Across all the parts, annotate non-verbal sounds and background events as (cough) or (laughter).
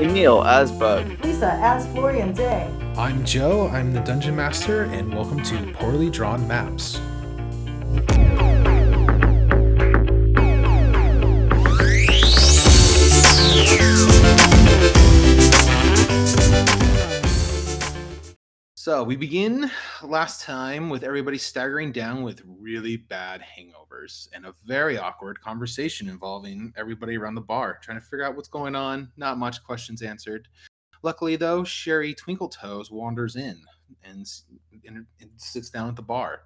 Emil as Bug. Lisa as Florian Day. I'm Joe, I'm the Dungeon Master, and welcome to Poorly Drawn Maps. So we begin last time with everybody staggering down with really bad hangovers and a very awkward conversation involving everybody around the bar, trying to figure out what's going on. Not much questions answered. Luckily, though, Sherry Twinkletoes wanders in and, and, and sits down at the bar.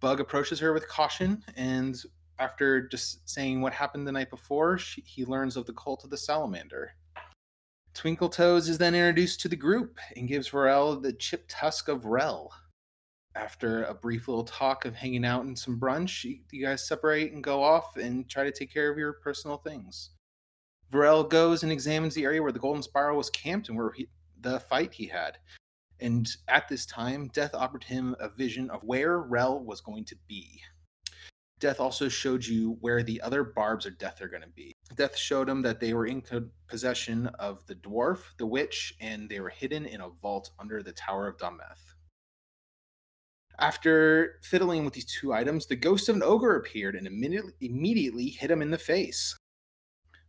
Bug approaches her with caution, and after just saying what happened the night before, she, he learns of the cult of the salamander. Twinkletoes is then introduced to the group and gives Varel the chip tusk of Rel. After a brief little talk of hanging out and some brunch, you, you guys separate and go off and try to take care of your personal things. Varel goes and examines the area where the Golden Spiral was camped and where he, the fight he had. And at this time, Death offered him a vision of where Rel was going to be. Death also showed you where the other barbs of death are going to be. Death showed them that they were in possession of the dwarf, the witch, and they were hidden in a vault under the Tower of Dometh. After fiddling with these two items, the ghost of an ogre appeared and immediately, immediately hit him in the face.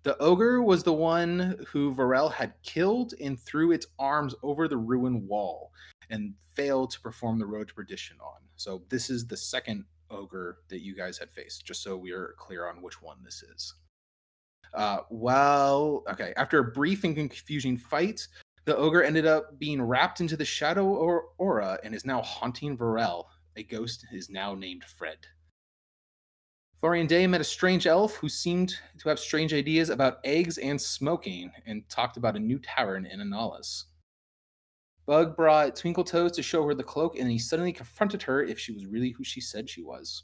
The ogre was the one who Varel had killed and threw its arms over the ruined wall and failed to perform the road to perdition on. So this is the second ogre that you guys had faced, just so we are clear on which one this is. Uh, well, okay, after a brief and confusing fight, the ogre ended up being wrapped into the shadow or aura and is now haunting Varel. A ghost is now named Fred. Florian Day met a strange elf who seemed to have strange ideas about eggs and smoking and talked about a new tavern in Analis. Bug brought Twinkletoes to show her the cloak, and he suddenly confronted her if she was really who she said she was.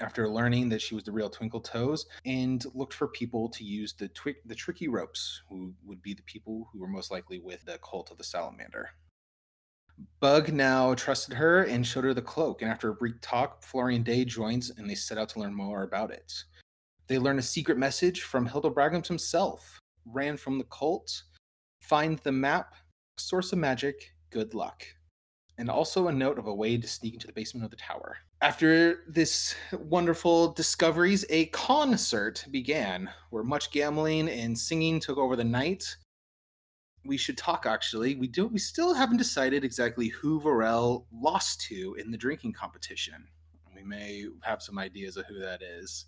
After learning that she was the real Twinkletoes, and looked for people to use the twi- the tricky ropes, who would be the people who were most likely with the cult of the salamander. Bug now trusted her and showed her the cloak, and after a brief talk, Florian Day joins and they set out to learn more about it. They learn a secret message from Hildebrand himself, ran from the cult, find the map, source of magic, good luck. And also a note of a way to sneak into the basement of the tower. After this wonderful discoveries, a concert began where much gambling and singing took over the night. We should talk actually. We do we still haven't decided exactly who Varel lost to in the drinking competition. We may have some ideas of who that is.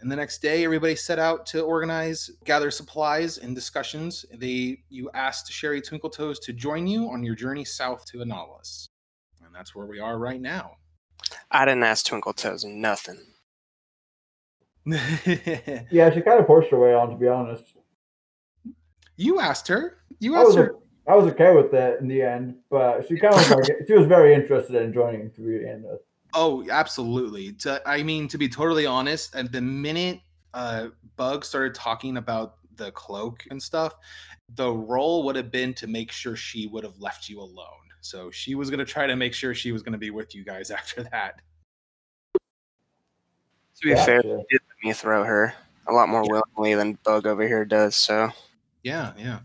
And the next day, everybody set out to organize, gather supplies and discussions. They you asked Sherry Twinkletoes to join you on your journey south to Analis. And that's where we are right now. I didn't ask Twinkletoes nothing. (laughs) Yeah, she kind of forced her way on, to be honest. you asked her. You I asked was, her. I was okay with that in the end, but she kind of (laughs) was like, she was very interested in joining to be in this. Oh, absolutely. To, I mean, to be totally honest, at the minute uh, Bug started talking about the cloak and stuff, the role would have been to make sure she would have left you alone. So she was going to try to make sure she was going to be with you guys (laughs) after that. To be fair, Gotcha. she did let me throw her a lot more willingly than Bug over here does. So Yeah, yeah.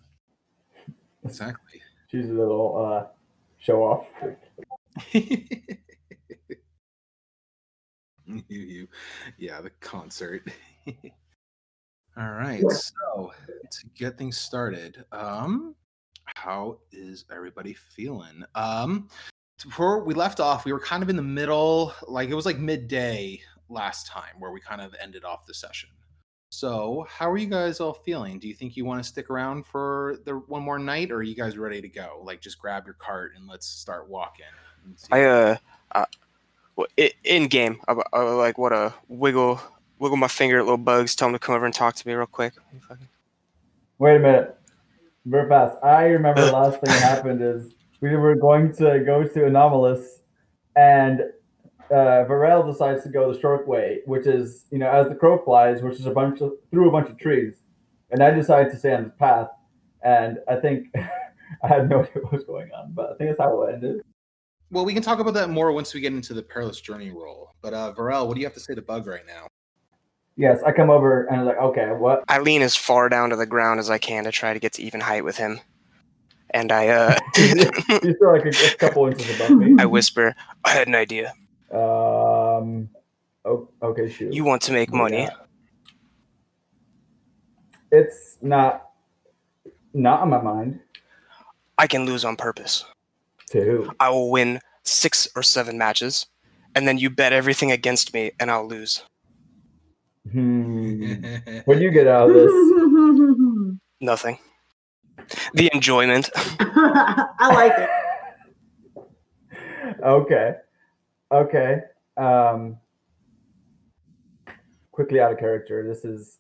Exactly. She's a little uh, show off. (laughs) (laughs) you, you, yeah, the concert. (laughs) All right, so to get things started, um, how is everybody feeling? Um, before we left off, we were kind of in the middle, like it was like midday last time where we kind of ended off the session. So, how are you guys all feeling? Do you think you want to stick around for the one more night, or are you guys ready to go? Like, just grab your cart and let's start walking. I uh, uh i- in game, I, I like what a wiggle wiggle my finger at little bugs. Tell them to come over and talk to me real quick. Wait a minute. Very fast. I remember the (laughs) last thing that happened is we were going to go to Anomalous and uh, Varel decides to go the short way, which is, you know, as the crow flies, which is a bunch of through a bunch of trees. And I decided to stay on this path. And I think (laughs) I had no idea what was going on, but I think that's how it ended. Well, we can talk about that more once we get into the perilous journey roll. But uh, Varel, what do you have to say to Bug right now? Yes, I come over and I'm like, okay, what? I lean as far down to the ground as I can to try to get to even height with him. And I uh (laughs) You're still like a, a couple inches above me. I whisper, I had an idea. Um. Oh, okay, shoot. You want to make money. Yeah. It's not not on my mind. I can lose on purpose. To who? I will win six or seven matches, and then you bet everything against me, and I'll lose. Hmm. What do you get out of this? (laughs) Nothing. The enjoyment. (laughs) (laughs) I like it. okay. Okay. Um. Quickly out of character. This is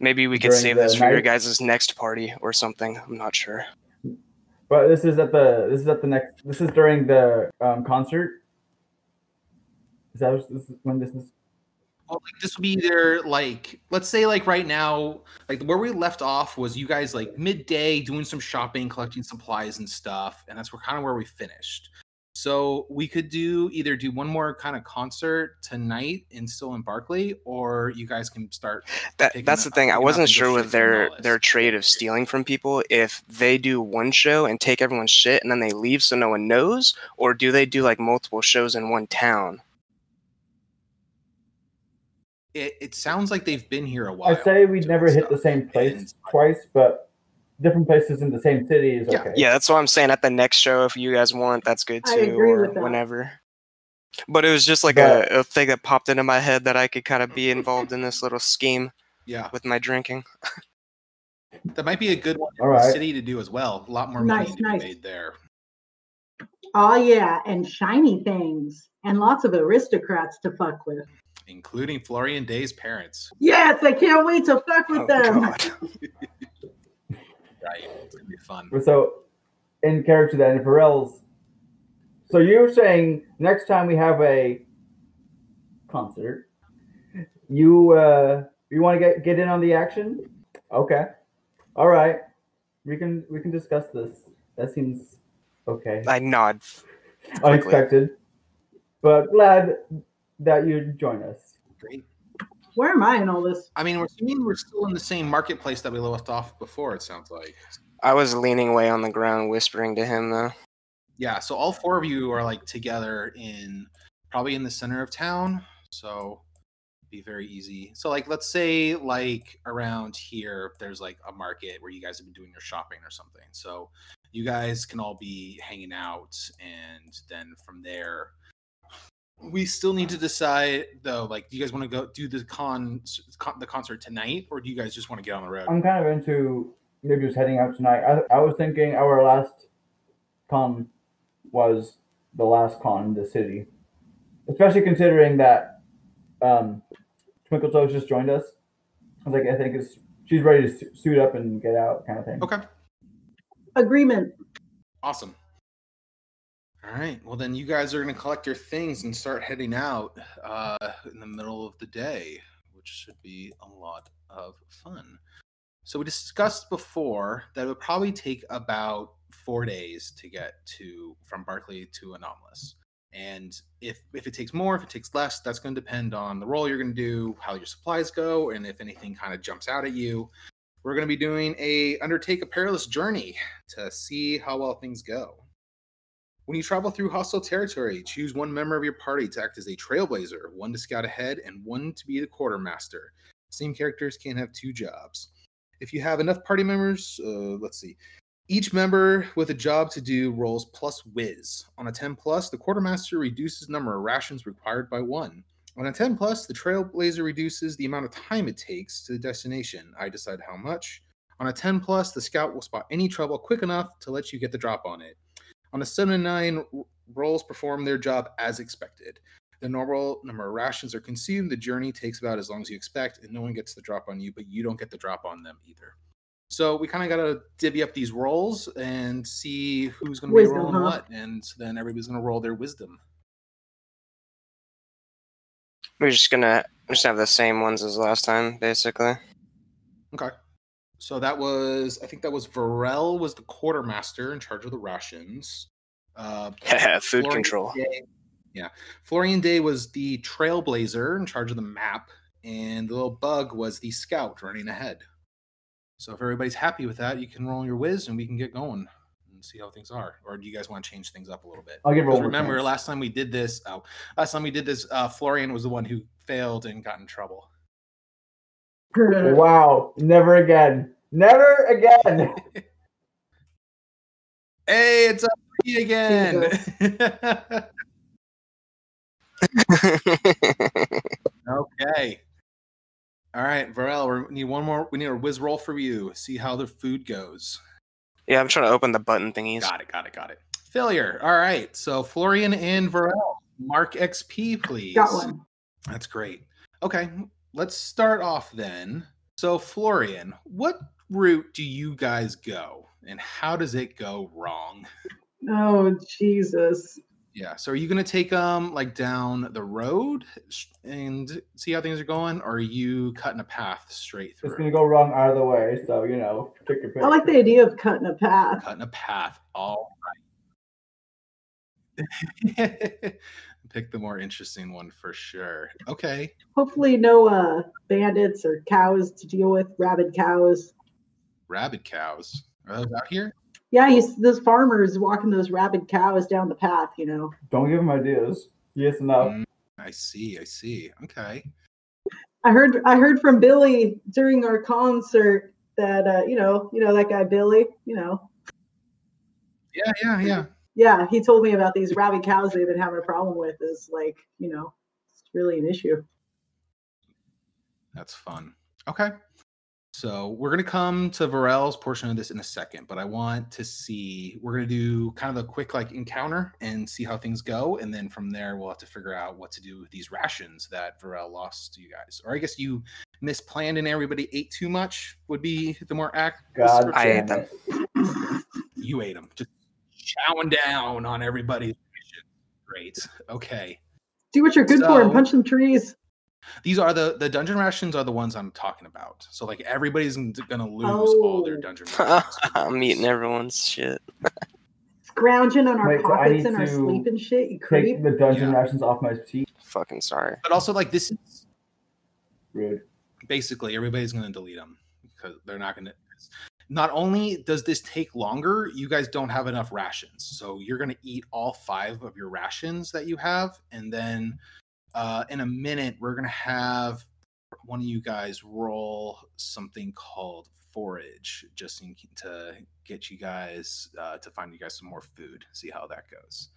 Maybe we could save this for your night- guys' next party or something. I'm not sure. But this is at the this is at the next this is during the um, concert. Is that this is when this is? Well, like this would be either like let's say like right now, like where we left off was you guys like midday doing some shopping, collecting supplies and stuff, and that's where kind of where we finished. So we could do either do one more kind of concert tonight and still in Barkley, or you guys can start. That that's the thing. I wasn't sure with their their trade of stealing from people if they do one show and take everyone's shit and then they leave so no one knows, or do they do like multiple shows in one town? It, it sounds like they've been here a while. I say we doing never hit the same place and- twice, but different places in the same city is Yeah. okay. Yeah, that's what I'm saying. At the next show, if you guys want, that's good too, I agree or with that. whenever. But it was just like But- a, a thing that popped into my head that I could kind of be involved in this little scheme Yeah, with my drinking. (laughs) that might be a good one All in the city to do as well. A lot more money Nice, to nice. be made there. Oh yeah, and shiny things, and lots of aristocrats to fuck with. including Florian Day's parents. Yes, I can't wait to fuck with Oh them. (laughs) (laughs) god. Right, it's gonna be fun. So, in character then, Varel's. So you're saying next time we have a concert, you uh you want to get get in on the action? Okay, all right. We can we can discuss this. That seems okay. I nod. Unexpected, but glad that you join us. Great. Where am I in all this? I mean, we're assuming we're still in the same marketplace that we left off before. It sounds like. I was leaning way on the ground, whispering to him though. Yeah. So all four of you are like together in probably in the center of town. So be very easy. So like, let's say like around here, there's like a market where you guys have been doing your shopping or something. So you guys can all be hanging out, and then from there. We still need to decide though. Like, do you guys want to go do the con, con the concert tonight, or do you guys just want to get on the road? I'm kind of into maybe just heading out tonight. I, I was thinking our last con was the last con in the city, especially considering that um, Twinkle Toes just joined us. I was like, I think it's she's ready to suit up and get out, kind of thing. Okay. Agreement. Awesome. All right. Well, then you guys are going to collect your things and start heading out uh, in the middle of the day, which should be a lot of fun. So we discussed before that it would probably take about four days to get to from Barkley to Anomalous. And if if it takes more, if it takes less, that's going to depend on the roll you're going to do, how your supplies go, and if anything kind of jumps out at you. We're going to be doing a undertake a perilous journey to see how well things go. When you travel through hostile territory, choose one member of your party to act as a trailblazer, one to scout ahead, and one to be the quartermaster. Same characters can have two jobs. If you have enough party members, uh, let's see. Each member with a job to do rolls plus whiz. On a 10 plus, the quartermaster reduces number of rations required by one. On a 10 plus, the trailblazer reduces the amount of time it takes to the destination. I decide how much. On a 10 plus, the scout will spot any trouble quick enough to let you get the drop on it. On a 7 and 9, r- roles perform their job as expected. The normal number of rations are consumed. The journey takes about as long as you expect, and no one gets the drop on you, but you don't get the drop on them either. So we kind of got to divvy up these roles and see who's going to be rolling huh? what, and then everybody's going to roll their wisdom. We're just gonna just have the same ones as last time, basically. Okay. So that was, I think that was Varel was the quartermaster in charge of the rations. Uh, (laughs) Food Florian control. Day- yeah. Florian Day was the trailblazer in charge of the map. and the little bug was the scout running ahead. So if everybody's happy with that, you can roll your whiz and we can get going and see how things are. Or do you guys want to change things up a little bit? I'll give her 'Cause remember chance. last time we did this, oh, last time we did this, uh, Florian was the one who failed and got in trouble. (laughs) Wow, never again. Never again. (laughs) Hey, it's up to me again. (laughs) okay. All right, Varel, we need one more. We need a whiz roll for you. See how the food goes. yeah, I'm trying to open the button thingies. Got it. Got it. Got it. Failure. All right. So Florian and Varel, mark XP, please. Got one. That's great. Okay, let's start off then. So Florian, what route do you guys go, and how does it go wrong? Oh Jesus. Yeah. So are you gonna take them like down the road and see how things are going, or are you cutting a path straight through? It's gonna go wrong either way, so you know, pick your pick. I like the idea of cutting a path. Cutting a path. All right. (laughs) Pick the more interesting one for sure. Okay. Hopefully, no uh, bandits or cows to deal with. Rabid cows. Rabid cows. Are those out here? Yeah, he's those farmers walking those rabid cows down the path. You know. Don't give him ideas. Yes enough. Mm, I see. I see. Okay. I heard I heard from Billy during our concert that uh, you know you know that guy Billy. You know. Yeah. Yeah. Yeah. Yeah, he told me about these rabid cows they've been having a problem with. Is like you know, it's really an issue. That's fun. Okay. So we're gonna come to Varel's portion of this in a second, but I want to see we're gonna do kind of a quick like encounter and see how things go, and then from there we'll have to figure out what to do with these rations that Varel lost to you guys. Or I guess you misplanned and everybody ate too much would be the more accurate. God I ate them. You ate them, just chowing down on everybody's ration. Great. Okay. Do what you're good for and punch some trees. These are the the dungeon rations are the ones I'm talking about. So like everybody's gonna lose all their Oh. dungeon (laughs) rations. I'm eating everyone's shit. (laughs) Scrounging on our Wait, so I pockets need and our to sleep and shit. You creep. Take the dungeon Yeah. rations off my sheet. Fucking sorry. But also like this is Rude. basically everybody's gonna delete them because they're not gonna. Not only does this take longer, you guys don't have enough rations, so you're gonna eat all five of your rations that you have, and then uh, in a minute we're gonna have one of you guys roll something called forage, just in, to get you guys uh, to find you guys some more food. See how that goes.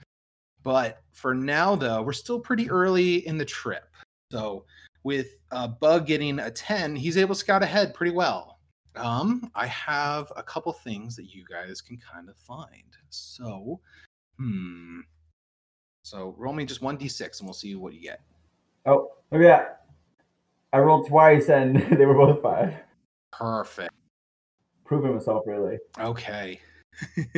But for now, though, we're still pretty early in the trip, so with uh, Bug getting a 10, he's able to scout ahead pretty well. Um, I have a couple things that you guys can kind of find. So, hmm. So roll me just 1d6 and we'll see what you get. Oh, look at that. I rolled twice and (laughs) they were both five. Perfect. Proving myself, really. Okay. (laughs)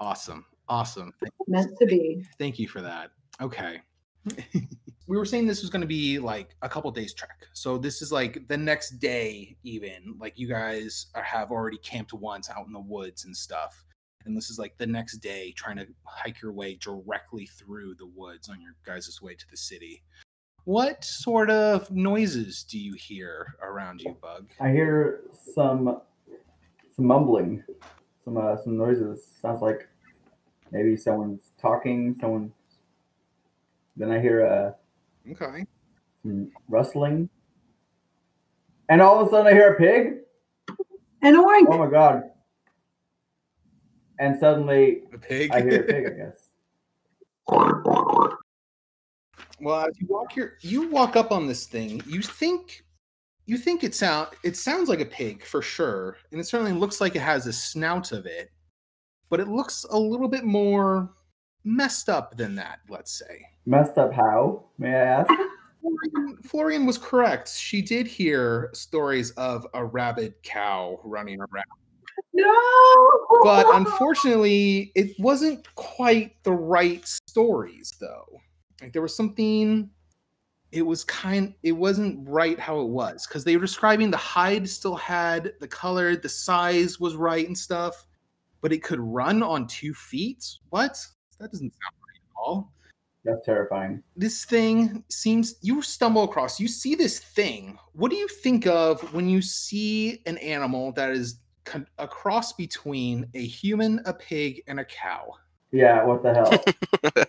awesome. Awesome. Thank- Meant to be. Thank you for that. Okay. Mm-hmm. (laughs) we were saying this was going to be like a couple days trek. So this is like the next day even. Like you guys are, have already camped once out in the woods and stuff. And this is like the next day trying to hike your way directly through the woods on your guys' way to the city. What sort of noises do you hear around you, Bug? I hear some some mumbling, some uh, some noises. Sounds like maybe someone's talking. Someone. Then I hear uh, Okay. rustling, and all of a sudden I hear a pig. And oink. Oh my god! And suddenly A pig? I hear a pig. I (laughs) guess. Well, as you walk here, you walk up on this thing. You think, you think it sound it sounds like a pig for sure, and it certainly looks like it has a snout of it, but it looks a little bit more messed up than that. Let's say. Messed up how? May I ask? Florian, Florian was correct. She did hear stories of a rabid cow running around, No. but (laughs) unfortunately, it wasn't quite the right stories, though. Like there was something. It was kind. It wasn't right how it was because they were describing the hide still had the color, the size was right and stuff, but it could run on two feet. What? That doesn't sound right at all. That's terrifying. this thing seems you stumble across you see this thing what do you think of when you see an animal that is con- a cross between a human a pig and a cow Yeah, what the hell? (laughs)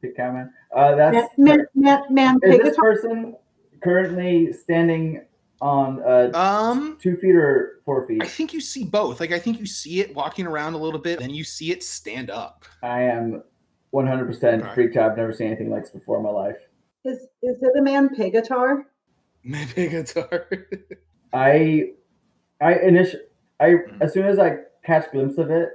Big cow man. Uh, that's Man, man, man, is pig this person currently standing on uh, um two feet or four feet? i think you see both like i think you see it walking around a little bit then you see it stand up I am 100% Okay. freaked out. I've never seen anything like this before in my life. Is is it a man pegatar? (laughs) maybe guitar I, I initial, I Mhm. as soon as I catch glimpse of it,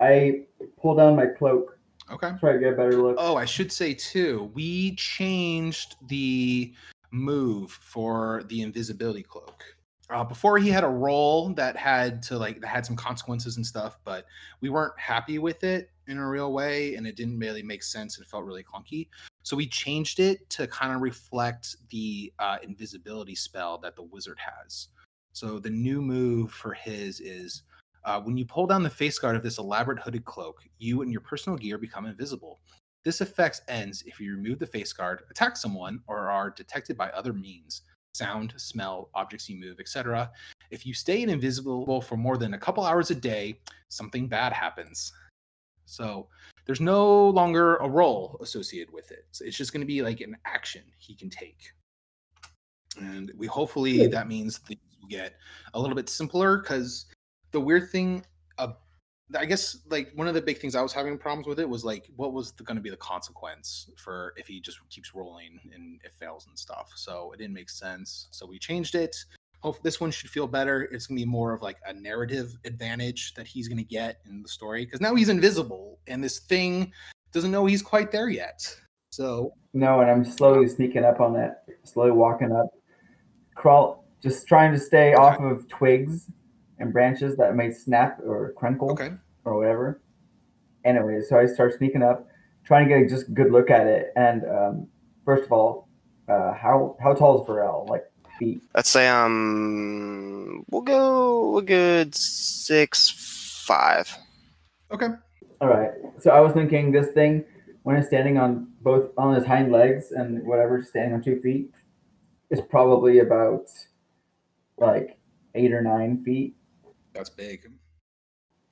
I pull down my cloak, okay try to get a better look. Oh, I should say too, we changed the move for the invisibility cloak. Uh, before he had a roll that had to like that had some consequences and stuff, but we weren't happy with it in a real way, and it didn't really make sense. It felt really clunky, so we changed it to kind of reflect the uh, invisibility spell that the wizard has. So the new move for his is uh, when you pull down the face guard of this elaborate hooded cloak, you and your personal gear become invisible. This effect ends if you remove the face guard, attack someone, or are detected by other means sound, smell, objects you move, etc. If you stay invisible for more than a couple hours a day, something bad happens. So there's no longer a roll associated with it. So it's just going to be like an action he can take. And we hopefully that means will get a little bit simpler because the weird thing uh, I guess like one of the big things I was having problems with it was like what was going to be the consequence for if he just keeps rolling and it fails and stuff. So it didn't make sense. So we changed it. Hope this one should feel better. It's gonna be more of like a narrative advantage that he's gonna get in the story because now he's invisible and this thing doesn't know he's quite there yet. So No, and I'm slowly sneaking up on that, slowly walking up, crawl, just trying to stay off of twigs and branches that may snap or crinkle okay, or whatever. Anyway, so I start sneaking up, trying to get a just good look at it. And um, first of all, uh, how how tall is Varel? Like feet? Let's say um, we'll go a good six five. okay, All right. So I was thinking this thing when it's standing on both on his hind legs and whatever, standing on two feet, is probably about like eight or nine feet. that's big.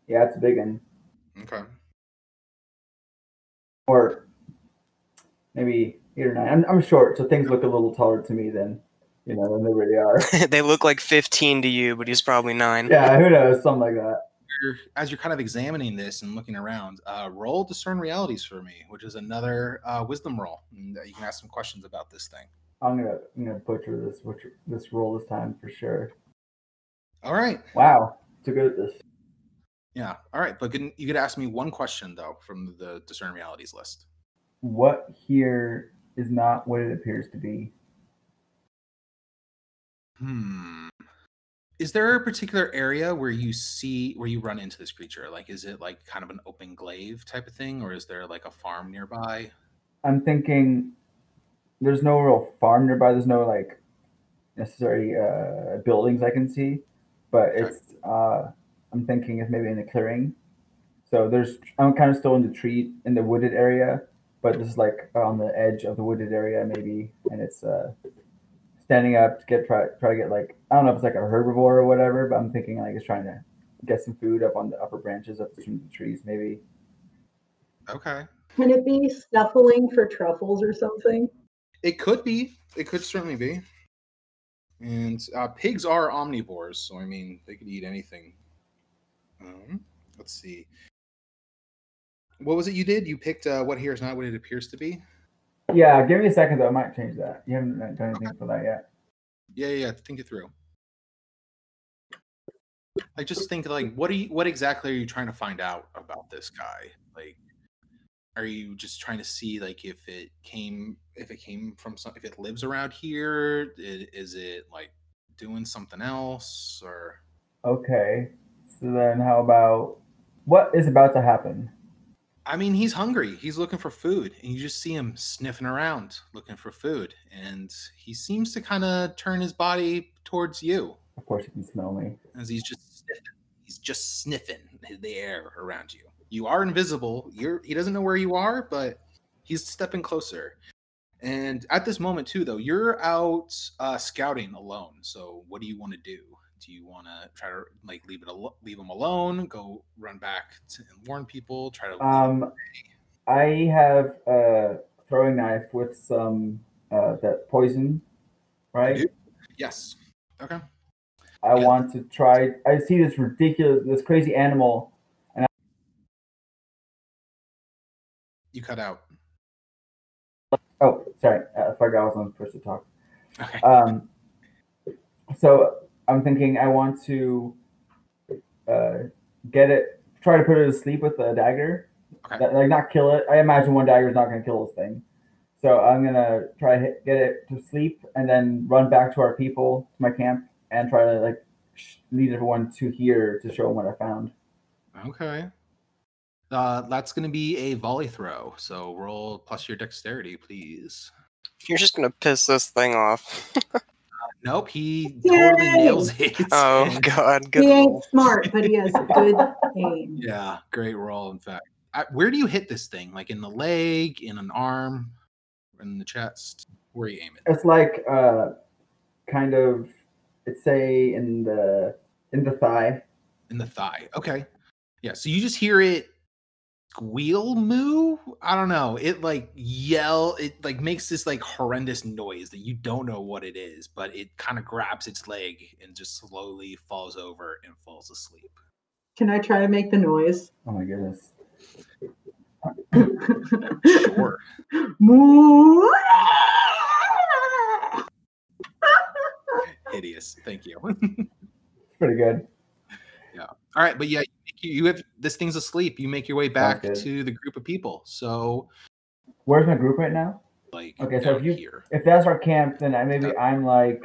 Yeah, it's a big one. Okay, Or maybe eight or nine. I'm, I'm short, so things look a little taller to me than you know than they really are. (laughs) they look like 15 to you, but he's probably nine. yeah, who knows? Something like that. As you're kind of examining this and looking around, uh, roll discern realities for me, which is another uh, wisdom roll. And uh, you can ask some questions about this thing. I'm gonna I'm gonna butcher this butcher, this roll this time for sure. All right. Wow, too good at this. Yeah. All right. But can, you could ask me one question though from the discern realities list. What here is not what it appears to be. Hmm. Is there a particular area where you see where you run into this creature? Like, is it like kind of an open glaive type of thing, or is there like a farm nearby? I'm thinking there's no real farm nearby. There's no like necessary uh, buildings I can see, but Okay. it's uh, I'm thinking it's maybe in a clearing. So there's I'm kind of still in the tree in the wooded area, but this is like on the edge of the wooded area maybe, and it's uh, standing up to get try try to get like I don't know if it's like a herbivore or whatever, but I'm thinking like it's trying to get some food up on the upper branches of the trees maybe. Okay. Can it be snuffling for truffles or something? It could be. It could certainly be. And uh, pigs are omnivores, so I mean they could eat anything. Um, let's see. What was it you did? You picked uh, what here is not what it appears to be. Yeah, give me a second though. I might change that. You haven't done anything for that yet. Yeah, yeah, yeah. Think it through. I just think like, what are you? What exactly are you trying to find out about this guy? Like, are you just trying to see like if it came, if it came from some, if it lives around here? I- Is it like doing something else or? Okay. So then how about what is about to happen? I mean, he's hungry. He's looking for food, and you just see him sniffing around looking for food, and he seems to kind of turn his body towards you. Of course he can smell me. as he's just sniffing. He's just sniffing the air around you. You are invisible. You're he doesn't know where you are, but He's stepping closer. And at this moment, too, though, you're out uh, scouting alone. So, what do you want to do? Do you want to try to like leave it al- leave him alone? Go run back to, and warn people? Try to Um, I have a throwing knife with some uh, that poison, right? yes. Okay. I Yeah. want to try. I see this ridiculous, this crazy animal. You cut out. Oh, sorry, I forgot I was on first to talk. Okay. Um, so I'm thinking I want to uh, get it, try to put it to sleep with a dagger. Okay. That- like not kill it. I imagine one dagger is not going to kill this thing. So I'm gonna try to hit, get it to sleep and then run back to our people, to my camp, and try to like sh- lead everyone to here to show them what I found. Okay. Uh, that's going to be a volley throw. So roll plus your dexterity, please. You're just gonna piss this thing off. (laughs) Nope, he totally nails (laughs) it. oh And- god, good He roll. ain't smart, but he has (laughs) good aim. Yeah, great roll. In fact, I, where do you hit this thing? Like in the leg, in an arm, in the chest? Where you aim it? It's like uh, kind of, it's say in the in the thigh. In the thigh. Okay. Yeah. So you just hear it squeal moo. I don't know. It like yell. It like makes this like horrendous noise that you don't know what it is, but it kind of grabs its leg and just slowly falls over and falls asleep. Can I try to make the noise? Oh my goodness. Sure. (laughs) Moo. (laughs) Hideous. Thank you. (laughs) Pretty good. All right, but yeah, you- you have this thing's asleep. You make your way back good. to the group of people. So, Where's my group right now? like, Okay, so if you- here. If that's our camp, then I, maybe Yep. I'm like,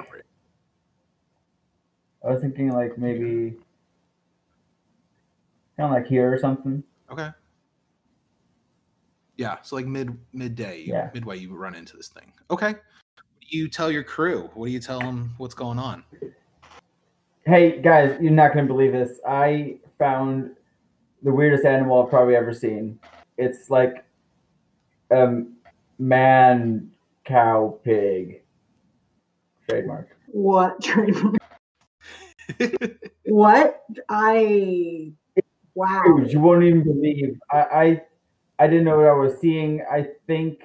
I was thinking like maybe kind of like here or something. Okay. Yeah, so like mid midday, Yeah. midway, you run into this thing. Okay. You tell your crew? What do you tell them? What's going on? Hey guys, you're not gonna believe this. I found the weirdest animal I've probably ever seen. It's like a man cow pig. Trademark. what? (laughs) Trademark? what? I. Wow. Dude, you won't even believe. I, I I didn't know what I was seeing. I think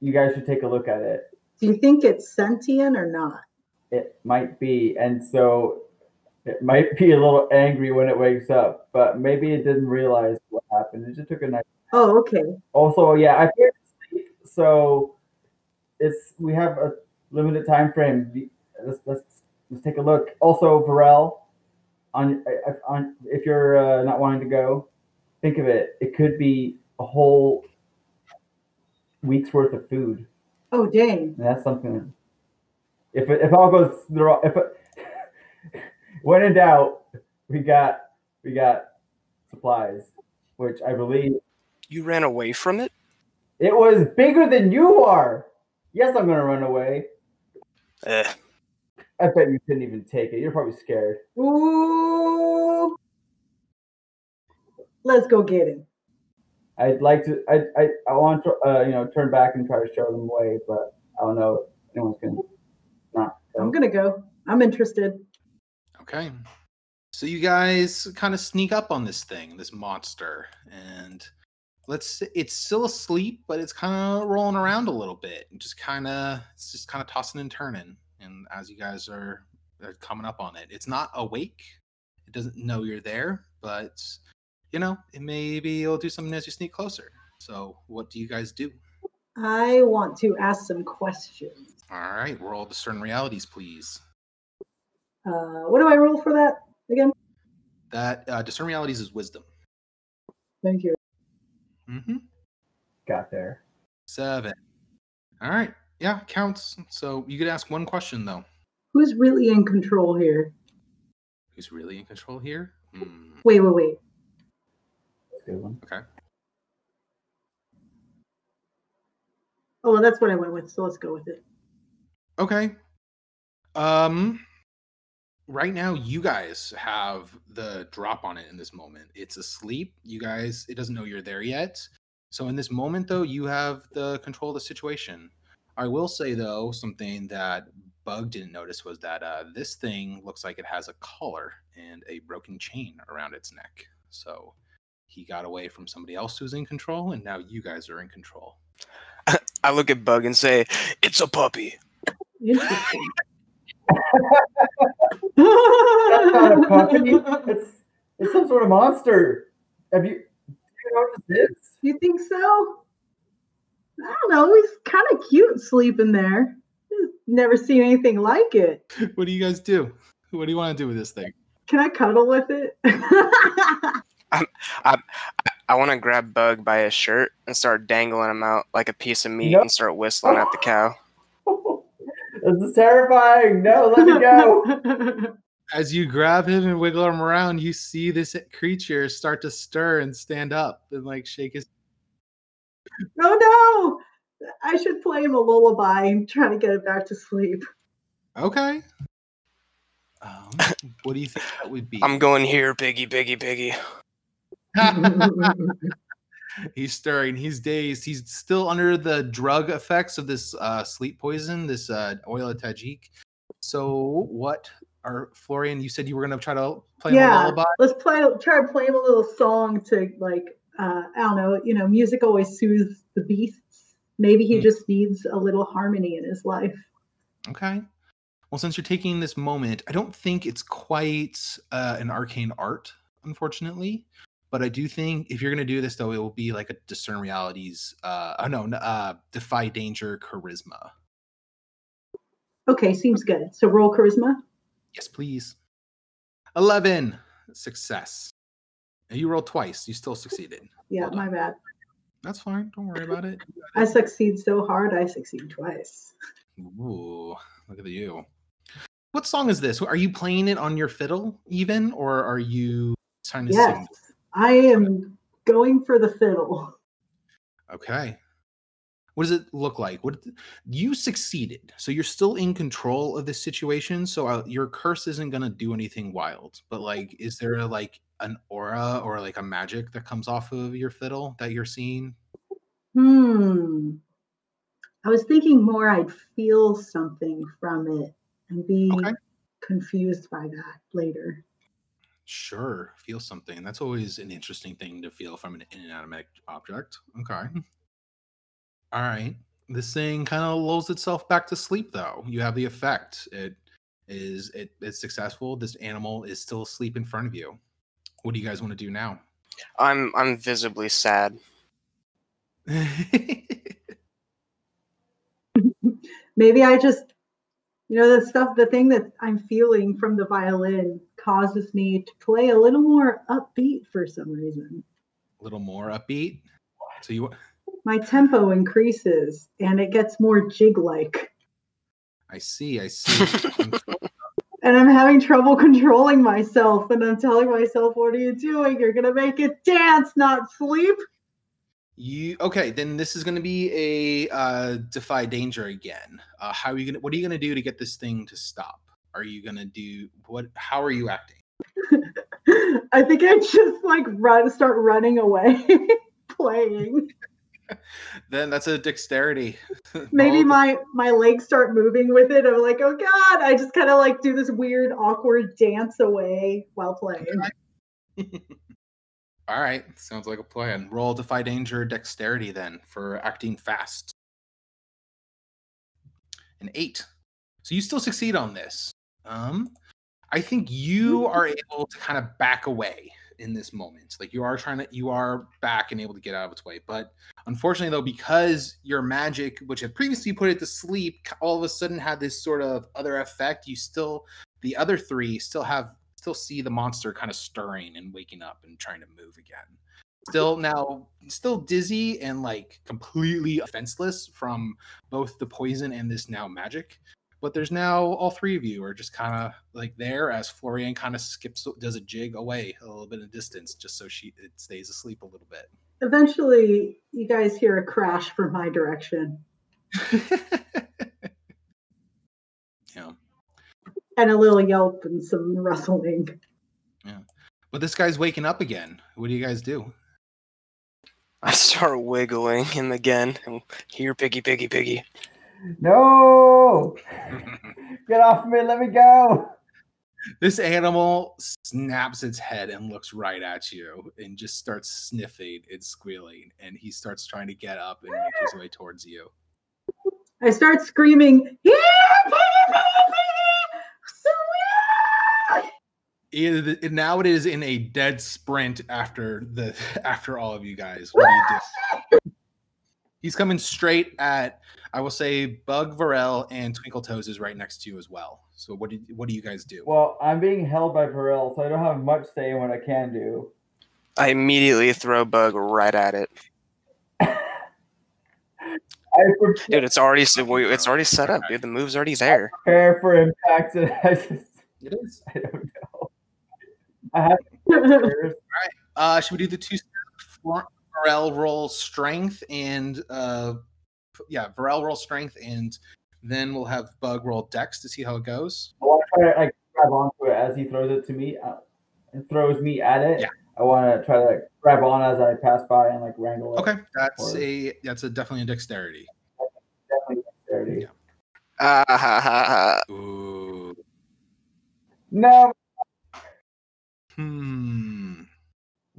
you guys should take a look at it. Do you think it's sentient or not? It might be, and so it might be a little angry when it wakes up, but maybe it didn't realize what happened. It just took a night. Oh, okay. Also, yeah, I fear sleep, so it's we have a limited time frame. Let's let's, let's take a look. Also, Varel, on on if you're uh, not wanting to go, think of it. It could be a whole week's worth of food. Oh, dang. And that's something. If it, if all goes the wrong, if it, (laughs) when in doubt, we got we got supplies, which I believe You ran away from it? it was bigger than you are. Yes, I'm gonna run away. Eh. I bet you couldn't even take it. You're probably scared. Ooh. Let's go get him. I'd like to. I I, I want to uh, you know turn back and try to show them the way, but I don't know if anyone's gonna not. I'm gonna go. I'm interested. Okay. So you guys kind of sneak up on this thing, this monster, and let's it's still asleep, but it's kind of rolling around a little bit and just kind of it's just kind of tossing and turning. And as you guys are, are coming up on it, it's not awake. It doesn't know you're there, but you know, it maybe it'll do something as you sneak closer. So what do you guys do? I want to ask some questions. All right, roll discern realities, please. Uh, what do I roll for that again? That uh, discern realities is wisdom. Thank you. Mm-hmm. Got there. Seven. All right. Yeah, counts. So you could ask one question though. Who's really in control here? Who's really in control here? Hmm. Wait, wait, wait. Good one. Okay. Oh, well, that's what I went with. So let's go with it. Okay. Um. Right now, you guys have the drop on it in this moment. It's asleep. You guys, it doesn't know you're there yet. So in this moment, though, you have the control of the situation. I will say though, something that Bug didn't notice was that uh, this thing looks like it has a collar and a broken chain around its neck. So he got away from somebody else who's in control, and now you guys are in control. (laughs) I look at Bug and say, "It's a puppy." Interesting. That's not a (laughs) puppy. It's it's some sort of monster. Have you? You know what this is? You think so? I don't know. He's kind of cute sleeping there. Never seen anything like it. what do you guys do? What do you want to do with this thing? Can I cuddle with it? (laughs) I want to grab Bug by his shirt and start dangling him out like a piece of meat Nope. and start whistling at the cow. This is terrifying. No, let me go. (laughs) As you grab him and wiggle him around, you see this creature start to stir and stand up and like shake his. oh no! I should play him a lullaby and try to get it back to sleep. Okay. Um, what do you think that would be? I'm going here, piggy, piggy, piggy. He's stirring. He's dazed. He's still under the drug effects of this uh, sleep poison, this uh, oil of Tagit. So, what are Florian? You said you were gonna try to play yeah, let's play. Try to play him a little song to like. Uh, I don't know. You know, music always soothes the beasts. Maybe he Hmm. just needs a little harmony in his life. Okay. Well, since you're taking this moment, I don't think it's quite uh, an arcane art, unfortunately. But I do think if you're gonna do this, though, it will be like a discern realities. Uh, oh no, uh, defy danger charisma. Okay, seems good. So roll charisma. Yes, please. Eleven success. And You rolled twice. You still succeeded. (laughs) Yeah, Well my bad. That's fine. Don't worry about it. (laughs) I succeed so hard. I succeed twice. (laughs) Ooh, look at the you. What song is this? Are you playing it on your fiddle, even, or are you trying to Yes, sing? I am going for the fiddle. Okay. What does it look like? What you succeeded, so you're still in control of this situation. So uh, your curse isn't gonna do anything wild. But like, is there a, like an aura or like a magic that comes off of your fiddle that you're seeing? Hmm. I was thinking more I'd feel something from it and be Okay. confused by that later. Sure, feel something. That's always an interesting thing to feel from an inanimate object. Okay. All right. This thing kind of lulls itself back to sleep, though. You have the effect. It is it it's successful. This animal is still asleep in front of you. What do you guys want to do now? I'm I'm visibly sad. (laughs) Maybe I just, you know, the stuff, the thing that I'm feeling from the violin causes me to play a little more upbeat for some reason. A little more upbeat. So you My tempo increases and it gets more jig like. I see, I see. (laughs) (laughs) And I'm having trouble controlling myself. And I'm telling myself, what are you doing? You're going to make it dance, not sleep. You okay? Then this is going to be a uh, defy danger again. Uh, how are you gonna? What are you gonna do to get this thing to stop? Are you gonna do what? How are you acting? (laughs) I think I just like run, start running away, (laughs) playing. Then that's a dexterity. (laughs) Maybe my my legs start moving with it. I'm like, oh god! I just kind of like do this weird, awkward dance away while playing. All right, sounds like a plan. Roll defy danger dexterity then for acting fast. An eight. So you still succeed on this. Um, I think you are able to kind of back away in this moment. Like you are trying to, you are back and able to get out of its way. But unfortunately, though, because your magic, which had previously put it to sleep, all of a sudden had this sort of other effect. You still, the other three still have, still see the monster kind of stirring and waking up and trying to move again. Still now, still dizzy and like completely defenseless from both the poison and this now magic. But there's now all three of you are just kind of like there as Florian kind of skips, does a jig away a little bit of distance just so she it stays asleep a little bit. Eventually, you guys hear a crash from my direction (laughs) yeah. and a little yelp and some rustling. Yeah. But this guy's waking up again. What do you guys do? I start wiggling him again. And here, piggy, piggy, piggy. No! Get off me! Let me go! This animal snaps its head and looks right at you and just starts sniffing and squealing. And he starts trying to get up and make his way towards you. I start screaming, "Here, piggy, piggy, piggy! It, it- now it is in a dead sprint after the after all of you guys. What do you do? He's coming straight at I will say Bug Varel and Twinkle Toes is right next to you as well. So what do what do you guys do? Well, I'm being held by Varel, so I don't have much say in what I can do. I immediately throw Bug right at it. (laughs) I pre- Dude, it's already it's already set up, dude. The move's already there. prepare for impact, and I just It is. I don't know. I have Uh, should we do the two step Varel roll strength and uh, yeah, Varel roll strength and then we'll have Bug roll Dex to see how it goes. I want to try to like grab onto it as he throws it to me, uh, and throws me at it. Yeah. I want to try to like, grab on as I pass by and like wrangle it. Okay, that's Or- a that's a definitely a dexterity. Definitely dexterity. Yeah. Ah, ha, ha, ha. Ooh. No, Hmm.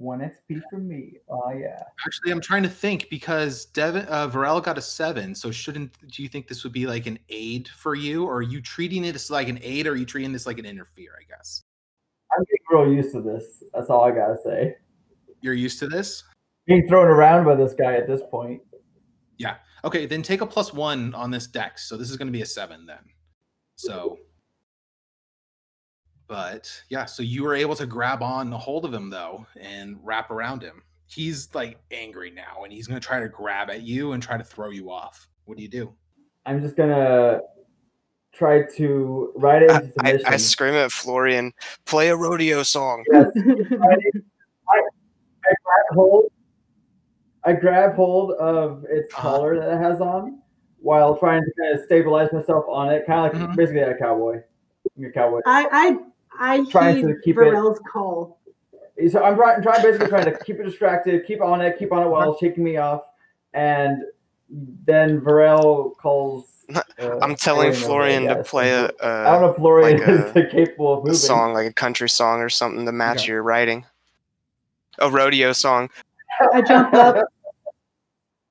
One XP for me. Oh yeah. Actually, I'm trying to think because Devin uh, Varel got a seven. So shouldn't do you think this would be like an aid for you, or are you treating it as like an aid, or are you treating this like an interfere? I guess I'm getting real used to this. That's all I gotta say. you're used to this. Being thrown around by this guy at this point. Yeah. Okay, then take a plus one on this dex. So this is going to be a seven then. So, but yeah, so you were able to grab on the hold of him though and wrap around him. He's like angry now, and he's going to try to grab at you and try to throw you off. What do you do? I'm just gonna try to ride it I, into I, submission. I scream at Florian, play a rodeo song. Yes. (laughs) I grab hold. I grab hold of its Uh-huh. collar that it has on, while trying to kind of stabilize myself on it, kind of like Mhm. basically a cowboy. I'm a cowboy. I I I Trying to keep it- Varel's call. So I'm trying, trying basically trying to keep it distracted, keep on it, keep on it while it's shaking me off, and then Varel calls. (laughs) Uh, I'm telling Florian Florian over, I to play (laughs) a, I don't a, know if Florian like is a- capable of a song, like a country song or something to match Okay. your writing. A rodeo song. I jump (laughs) up.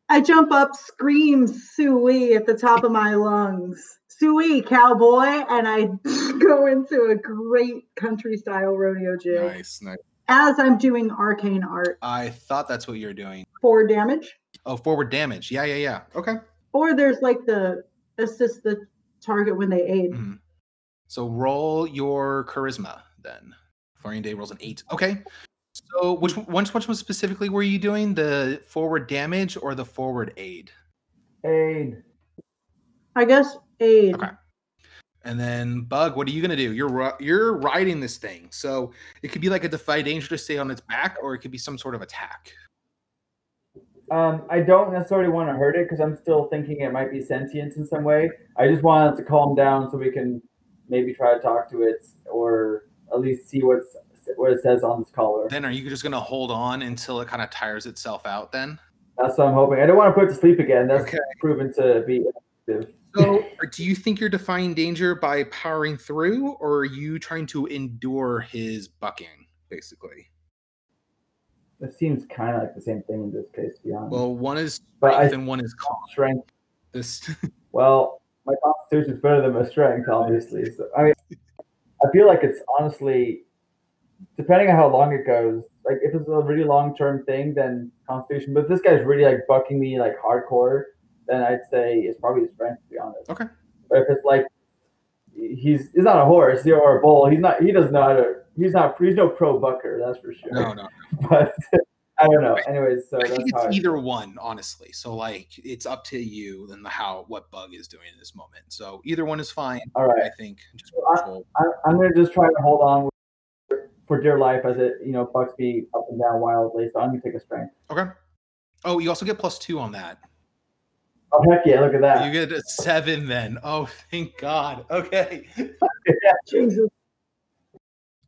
I jump up, scream "Suey" at the top of my lungs. Suey, cowboy, and I (laughs) go into a great country style rodeo jig Nice, nice. as I'm doing arcane art. I thought that's what you're doing. Four damage. Oh, forward damage. Yeah, yeah, yeah. Okay. Or there's like the assist the target when they aid. Mhm. So roll your charisma then. Florian Day rolls an eight. Okay. So which one- which which one specifically were you doing? The forward damage or the forward aid? Aid. I guess aid. Okay. And then Bug, what are you gonna do? You're you're riding this thing, so it could be like a defy danger to stay on its back, or it could be some sort of attack. Um, I don't necessarily want to hurt it because I'm still thinking it might be sentient in some way. I just want it to calm down so we can maybe try to talk to it or at least see what's what it says on its collar. Then are you just gonna hold on until it kind of tires itself out? Then That's what I'm hoping. I don't want to put it to sleep again. That's Okay. proven to be effective. So (laughs) uh, do you think you're defying danger by powering through, or are you trying to endure his bucking, basically? It seems kind of like the same thing in this case, to be honest. Well, one is But I- strength and one is calm. strength. This (laughs) Well, my constitution's better than my strength, obviously. So I mean, I feel like it's honestly, depending on how long it goes. Like if it's a really long term thing, then constitution. But this guy's really like bucking me like hardcore, then I'd say it's probably his strength, to be honest. Okay. But if it's like he's he's not a horse or a bull, he's not. He doesn't know how to. He's not. He's no pro bucker, that's for sure. no, no. (laughs) But I don't know. Anyways, so I that's think it's I, either one, honestly. So like, it's up to you and the how what bug is doing in this moment. So either one is fine. all right. I think. Just control. I, I'm gonna just try to hold on for dear life as it, you know, bucks me up and down wildly. So I'm gonna take a strength. Okay. Oh, you also get plus two on that. Oh heck yeah! Look at that. You get a seven then. Oh, thank God. Okay. (laughs) Jesus.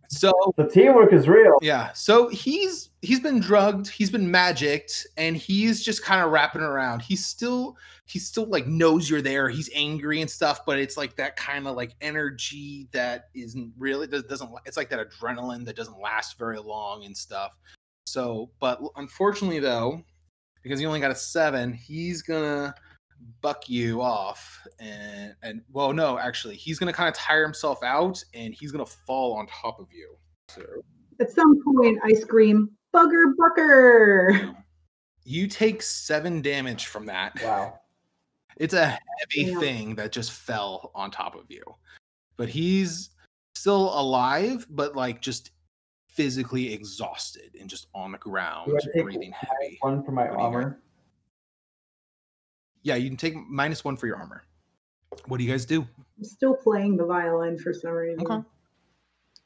So The teamwork is real. yeah, so he's he's been drugged, he's been magicked, and he's just kind of wrapping around. He's still he's still like knows you're there. He's angry and stuff, but it's like that kind of like energy that isn't really doesn't. It's like that adrenaline that doesn't last very long and stuff. So, but unfortunately though, because he only got a seven, he's gonna buck you off and and well no actually he's gonna kind of tire himself out and he's gonna fall on top of you so At some point, I scream, "Bugger, bucker!" you take seven damage from that Wow. (laughs) it's a heavy Yeah. thing that just fell on top of you but he's still alive but like just physically exhausted and just on the ground Do I breathing heavy One for my What do you armor. Yeah you can take minus one for your armor what do you guys do I'm still playing the violin for some reason. okay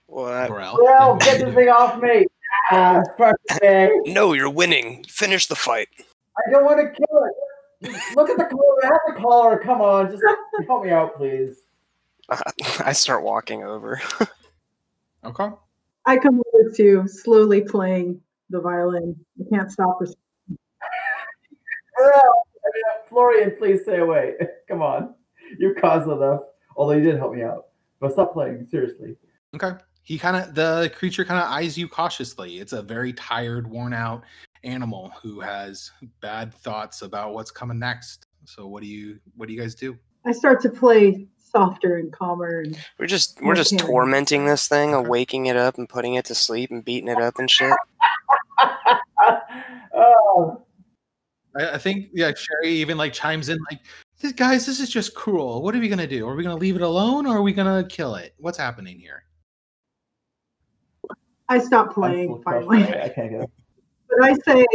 What? Varel, Well, get this thing off me. Ah, fuck. (laughs) No, you're winning. Finish the fight. I don't want to kill it. Just Look at the collar. I have the collar. Come on, just help me out, please. (laughs) I start walking over. (laughs) okay I come over to slowly playing the violin. I can't stop this. Varel, I mean, Florian, please stay away. (laughs) Come on, you caused enough. Although you did help me out, but stop playing seriously. Okay. He kind of the creature kind of eyes you cautiously. It's a very tired, worn out animal who has bad thoughts about what's coming next. So what do you what do you guys do? I start to play softer and calmer. And We're just we're just Okay. tormenting this thing, Okay. waking it up and putting it to sleep and beating it up and shit. (laughs) oh, I, I think yeah, Sherry even like chimes in like, "This- guys, this is just cruel. What are we gonna do? Are we gonna leave it alone or are we gonna kill it? What's happening here? I stop playing finally. by. I can't get it. But I say,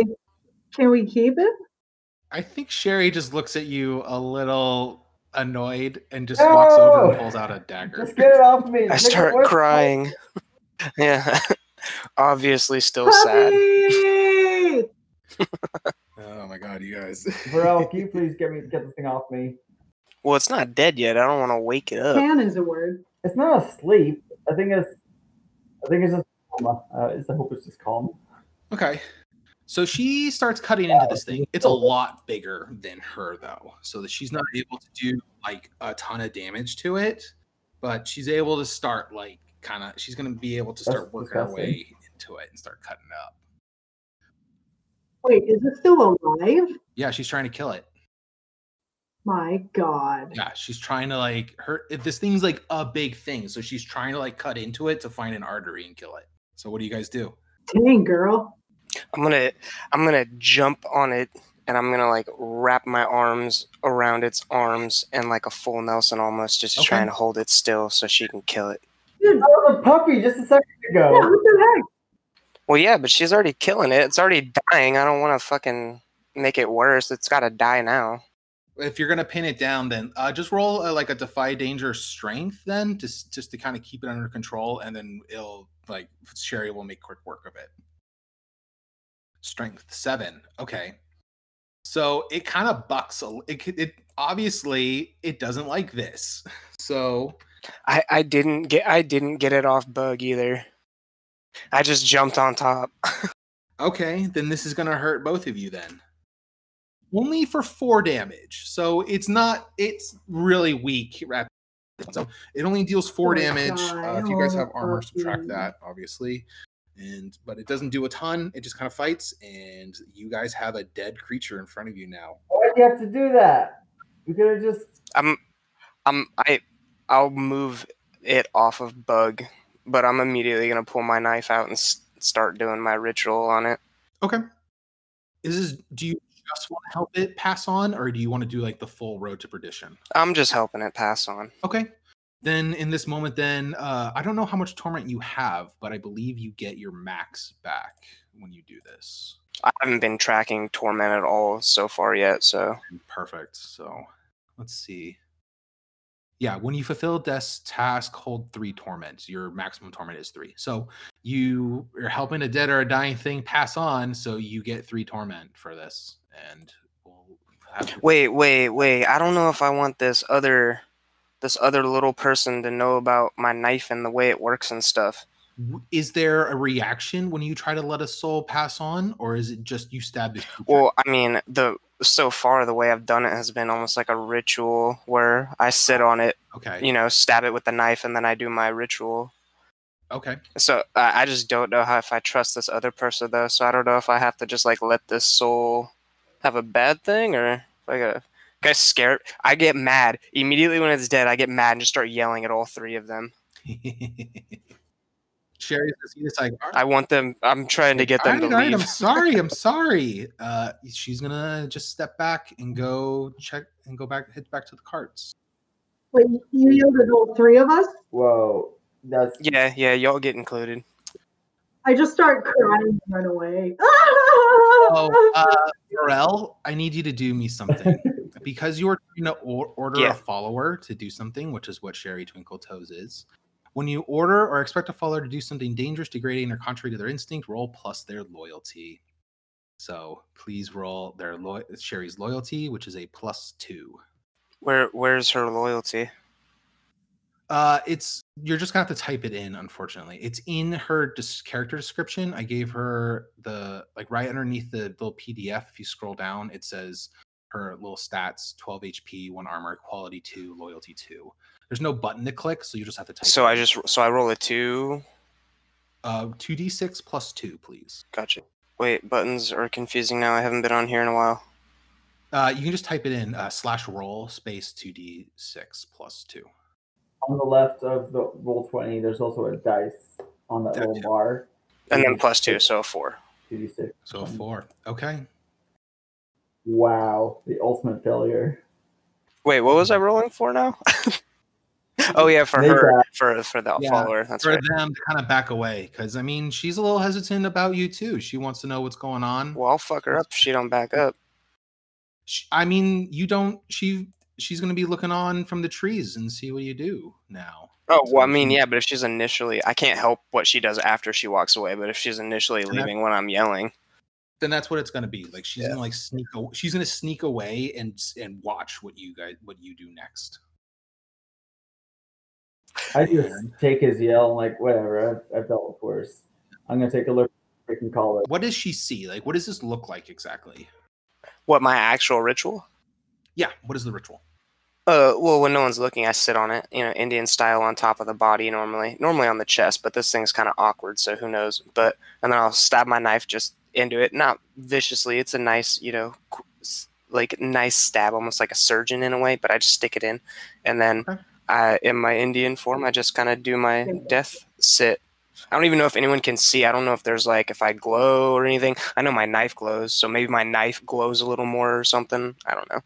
can we keep it? I think Sherry just looks at you a little annoyed and just walks over and pulls out a dagger. Just get it off me. I Make start crying. (laughs) yeah. (laughs) Obviously still sad. (laughs) Puppy! Oh my god, you guys. (laughs) Varel, can you please get me get this thing off me? Well, it's not dead yet. I don't want to wake it up. Can is a word. It's not asleep. I think it's. I think it's just. coma. Uh, it's, I hope it's just calm. Okay. So she starts cutting into this thing. It's a lot bigger than her though. So that she's not able to do like a ton of damage to it, but she's able to start like kind of she's going to be able to That's start working her way into it and start cutting up. Wait, is it still alive? Yeah, she's trying to kill it. My God. Yeah, she's trying to like her this thing's like a big thing. So she's trying to like cut into it to find an artery and kill it. So what do you guys do? Dang, girl. I'm gonna I'm gonna jump on it and I'm gonna like wrap my arms around its arms and like a full Nelson almost just to try Okay. and hold it still so she can kill it. Dude, That was a puppy just a second ago. yeah, ago. what the heck? Well, yeah, but she's already killing it. It's already dying. I don't want to fucking make it worse. It's got to die now. If you're gonna pin it down, then uh, just roll uh, like a defy danger strength, then just just to kind of keep it under control, and then it'll like Sherry will make quick work of it. Strength seven. Okay. So it kind of bucks. A, it it obviously it doesn't like this. (laughs) So I I didn't get I didn't get it off bug either. I just jumped on top. (laughs) okay, then this is gonna hurt both of you then. Only for four damage. So it's not. It's really weak. rap- So it only deals four Oh damage. Uh, if you guys have armor, subtract that, obviously. And but it doesn't do a ton. It just kind of fights, and you guys have a dead creature in front of you now. Why'd you have to do that? We could have just. I'm I'm I I'll move it off of bug, but I'm immediately gonna pull my knife out and s- start doing my ritual on it. Okay. Is this? Do you just want to help it pass on, or do you want to do like the full road to perdition? I'm just helping it pass on. Okay. Then in this moment, then uh, I don't know how much torment you have, but I believe you get your max back when you do this. I haven't been tracking torment at all so far yet, so Perfect. So let's see. Yeah, when you fulfill Death's task, hold three torments. Your maximum torment is three. So you are helping a dead or a dying thing pass on, so you get three torment for this. And we'll have wait, wait, wait. I don't know if I want this other this other little person to know about my knife and the way it works and stuff. is there a reaction when you try to let a soul pass on, or is it just you stab this? Well, I mean, the so far the way I've done it has been almost like a ritual where I sit on it, okay, you know, stab it with the knife, and then I do my ritual. okay. So I I just don't know how if I trust this other person though. So I don't know if I have to just like let this soul have a bad thing or if I gotta. Guys, scared. I get mad immediately when it's dead. I get mad and just start yelling at all three of them. (laughs) Sherry's just like, "All I want them. I'm trying to get them Alright, to alright, leave. I'm sorry. I'm (laughs) sorry. Uh, she's gonna just step back and go check and go back, head back to the carts. Wait, you yielded all three of us? Whoa, that's Yeah, yeah, y'all get included. I just start crying and run away. Oh, uh, (laughs) Varel, I need you to do me something (laughs) because you are trying to order Yeah. a follower to do something, which is what Sherry Twinkle Toes is. When you order or expect a follower to do something dangerous, degrading, or contrary to their instinct, roll plus their loyalty. So please roll their lo- Sherry's loyalty, which is a plus two. Where where's her loyalty? Uh, it's you're just gonna have to type it in. Unfortunately, it's in her dis- character description. I gave her the like right underneath the little PDF. If you scroll down, it says her little stats: 12 HP, one armor, quality two, loyalty two. There's no button to click, so you just have to type. So it I just so I roll a two. uh 2d6 plus two, please. Gotcha. Wait, buttons are confusing now. I haven't been on here in a while. Uh, you can just type it in uh, slash roll space 2d6 plus two. on the left of the roll twenty. There's also a dice on that little Gotcha. bar. And then plus two, so four. Two d six. So four. Okay. Wow, the ultimate failure. Wait, what was I rolling for now? (laughs) oh yeah, for Make her, that- for for the Yeah, follower. That's for right. them to kind of back away because I mean she's a little hesitant about you too. She wants to know what's going on. Well, I'll fuck her up if she don't back up. Sh- I mean, you don't. She she's going to be looking on from the trees and see what you do now. Oh well, I mean, yeah, but if she's initially, I can't help what she does after she walks away. But if she's initially And that- leaving when I'm yelling, Then that's what it's going to be. Like she's Yeah. going to like sneak. aw- She's going to sneak away and and watch what you guys what you do next. I just take his yell and like whatever. I've, I've dealt with worse. I'm gonna take a look. We can call it. What does she see? Like what does this look like exactly? what my actual ritual? Yeah. What is the ritual? Uh, well, when no one's looking, I sit on it, you know, Indian style on top of the body normally, normally on the chest, but this thing's kind of awkward, so who knows? But and then I'll stab my knife just into it, not viciously. It's a nice, you know, like nice stab, almost like a surgeon in a way, but I just stick it in, and then Okay. I, in my Indian form, I just kind of do my death sit. I don't even know if anyone can see. I don't know if there's like if I glow or anything. I know my knife glows, so maybe my knife glows a little more or something. I don't know.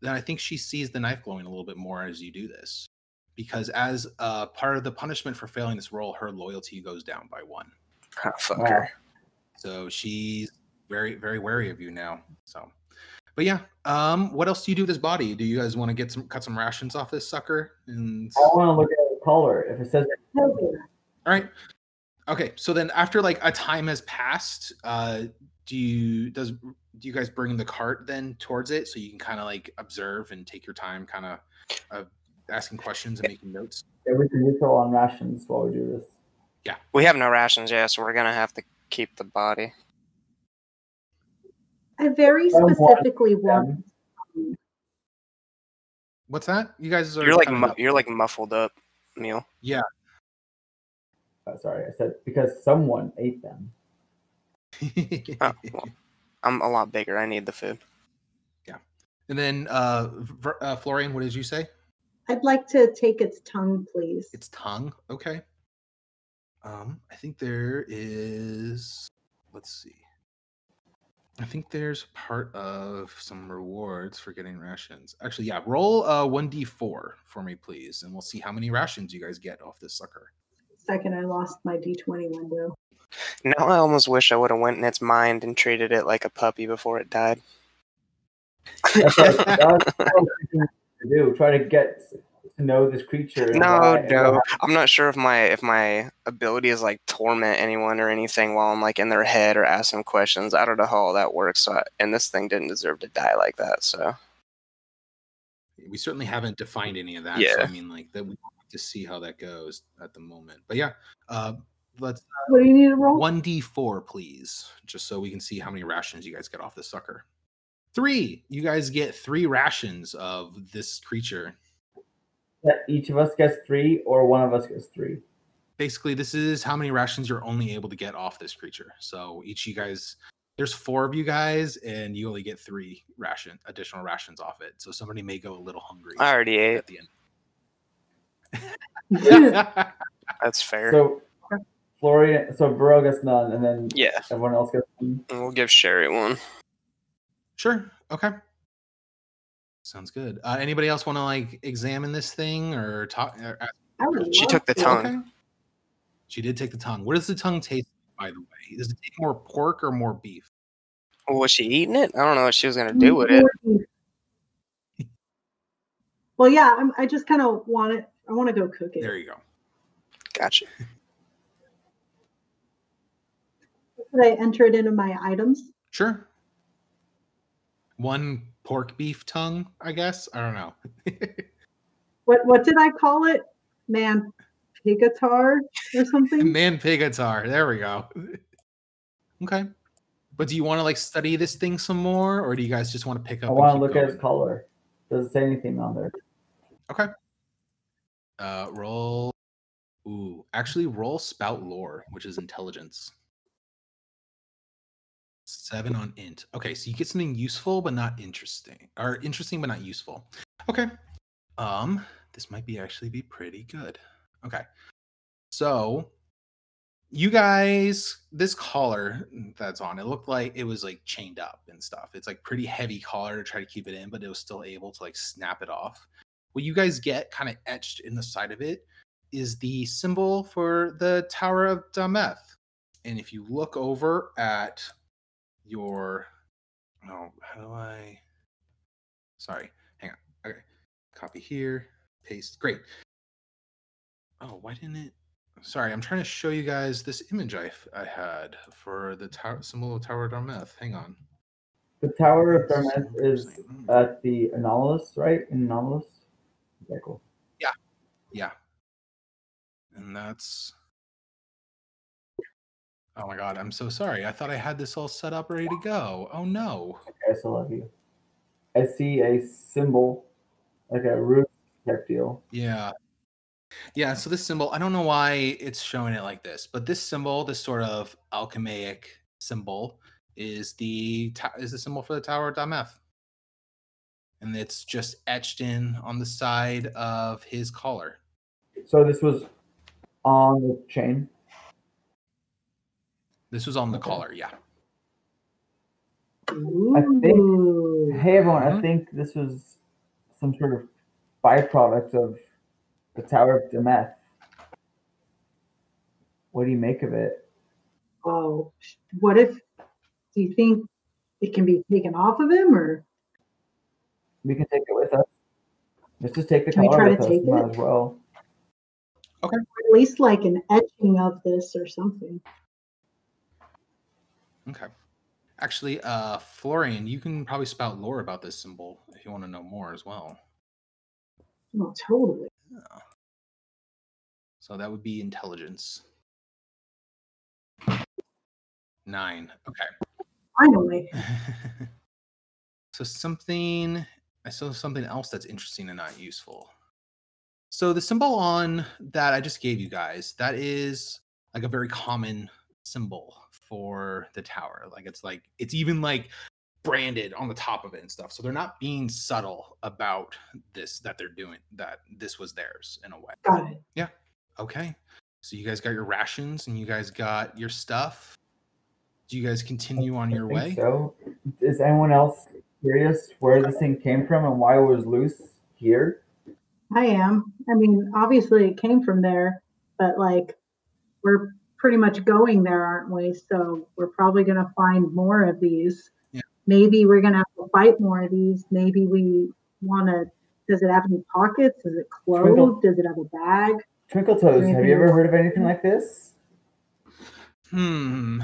then I think she sees the knife glowing a little bit more as you do this. Because as uh, part of the punishment for failing this roll, her loyalty goes down by one. Ah, fuck Wow. Her. So she's very, very wary of you now. So, but yeah, um, what else do you do with this body? Do you guys want to get some cut some rations off this sucker? And I want to look at the color. If it says all right, okay. So then, after like a time has passed, uh, do you does do you guys bring the cart then towards it so you can kind of like observe and take your time, kind of uh, asking questions and making notes? yeah, we can neutral on rations while we do this. Yeah, we have no rations, yeah, so we're gonna have to keep the body. I very specifically want. What's that? You guys are You're like mu- you're like muffled up, meal. yeah. uh, sorry, I said because someone ate them. (laughs) Oh, well, I'm a lot bigger. I need the food. Yeah, and then, uh, Ver- uh, Florian, what did you say? I'd like to take its tongue, please. Its tongue. Okay. Um, I think there is. Let's see. I think there's part of some rewards for getting rations. Actually, yeah. Roll uh one d four for me, please, and we'll see how many rations you guys get off this sucker. Second, I lost my D20 window. Now I almost wish I would have went in its mind and treated it like a puppy before it died. (laughs) That's what, I was to do. Try to get to know this creature. No, why- no. I'm not sure if my if my ability is like torment anyone or anything while I'm like in their head or ask them questions. I don't know how all that works. So I, and this thing didn't deserve to die like that. So We certainly haven't defined any of that. So Yeah. I mean, like that we have to see how that goes at the moment. But yeah, uh, let's What do you need to roll? one d four, please, just so we can see how many rations you guys get off this sucker. Three. You guys get three rations of this creature. That each of us gets three, or one of us gets three. basically this is how many rations you're only able to get off this creature so each of you guys there's four of you guys and you only get three ration additional rations off it so somebody may go a little hungry I already ate. at the end (laughs) That's fair. So Florian, so Varel gets none, and then yeah, everyone else gets one. and we'll give Sherry one. sure okay sounds good uh, anybody else want to like examine this thing or talk or ask- She took the to. tongue. Okay. she did take the tongue what does the tongue taste like, by the way does it taste more pork or more beef Well, was she eating it? I don't know what she was gonna do with it. Well, yeah, I'm, I just kind of want it. I want to go cook it. there you go Gotcha. Should I enter it into my items? Sure. One pork beef tongue, I guess. I don't know. (laughs) What what did I call it? Man, pigatar or something? (laughs) Man pig guitar. There we go. okay. But do you want to like study this thing some more, or do you guys just want to pick up? I want to keep look at his going? color. Does it say anything on there? Okay. Uh, roll. Ooh, actually, roll spout lore, which is intelligence. Seven on int. Okay, so you get something useful but not interesting, or interesting but not useful. Okay. Um, this might be actually be pretty good. Okay. So, you guys, this collar that's on, it looked like it was like chained up and stuff. It's like pretty heavy collar to try to keep it in, but it was still able to like snap it off what you guys get kind of etched in the side of it is the symbol for the Tower of Dameth. And if you look over at your oh, how do I sorry, hang on. Okay. Copy here, paste. Great. Oh, why didn't it sorry, I'm trying to show you guys this image I, I had for the tower symbol of Tower of Darmeth. Hang on. The Tower of Darmeth is hmm. at the Anomalous, right? In Anomalous. Okay, cool. yeah Yeah. And that's. Oh my god, I'm so sorry. I thought I had this all set up ready to go. Oh no. Okay, I still love you. I see a symbol, like a root type deal. Yeah. Yeah, so this symbol, I don't know why it's showing it like this, but this symbol, this sort of alchemaic symbol, is the is the symbol for the Tower of Dameth. And it's just etched in on the side of his collar. So this was on the chain. This was on the Okay. collar, yeah. think- Hey everyone, I Mhm. think this was some sort of byproduct of the Tower of Demeth. What do you make of it? Oh, what if? Do you think it can be taken off of him, or We can take it with us. Let's just take the Can we color try with to us. take it? as well. Okay, at least like an etching of this or something? Okay. Actually, uh, Florian, you can probably spout lore about this symbol if you want to know more as well. No, totally. So that would be intelligence. Nine. Okay. Finally, (laughs) so something I saw something else that's interesting and not useful. So the symbol on that I just gave you guys, that is like a very common symbol for the tower. Like it's like it's even like branded on the top of it and stuff. So they're not being subtle about this that they're doing that this was theirs in a way. got it. Yeah. Okay. So you guys got your rations and you guys got your stuff. Do you guys continue on your think way? So, is anyone else curious where this thing came from and why it was loose here? I am. I mean, obviously it came from there, but like we're pretty much going there, aren't we? So we're probably going to find more of these. Yeah. Maybe we're going to have to fight more of these. Maybe we want to. Does it have any pockets? Is it Twinkle. closed? Does it have a bag? Twinkle Toes, have you ever heard of anything like this? Hmm.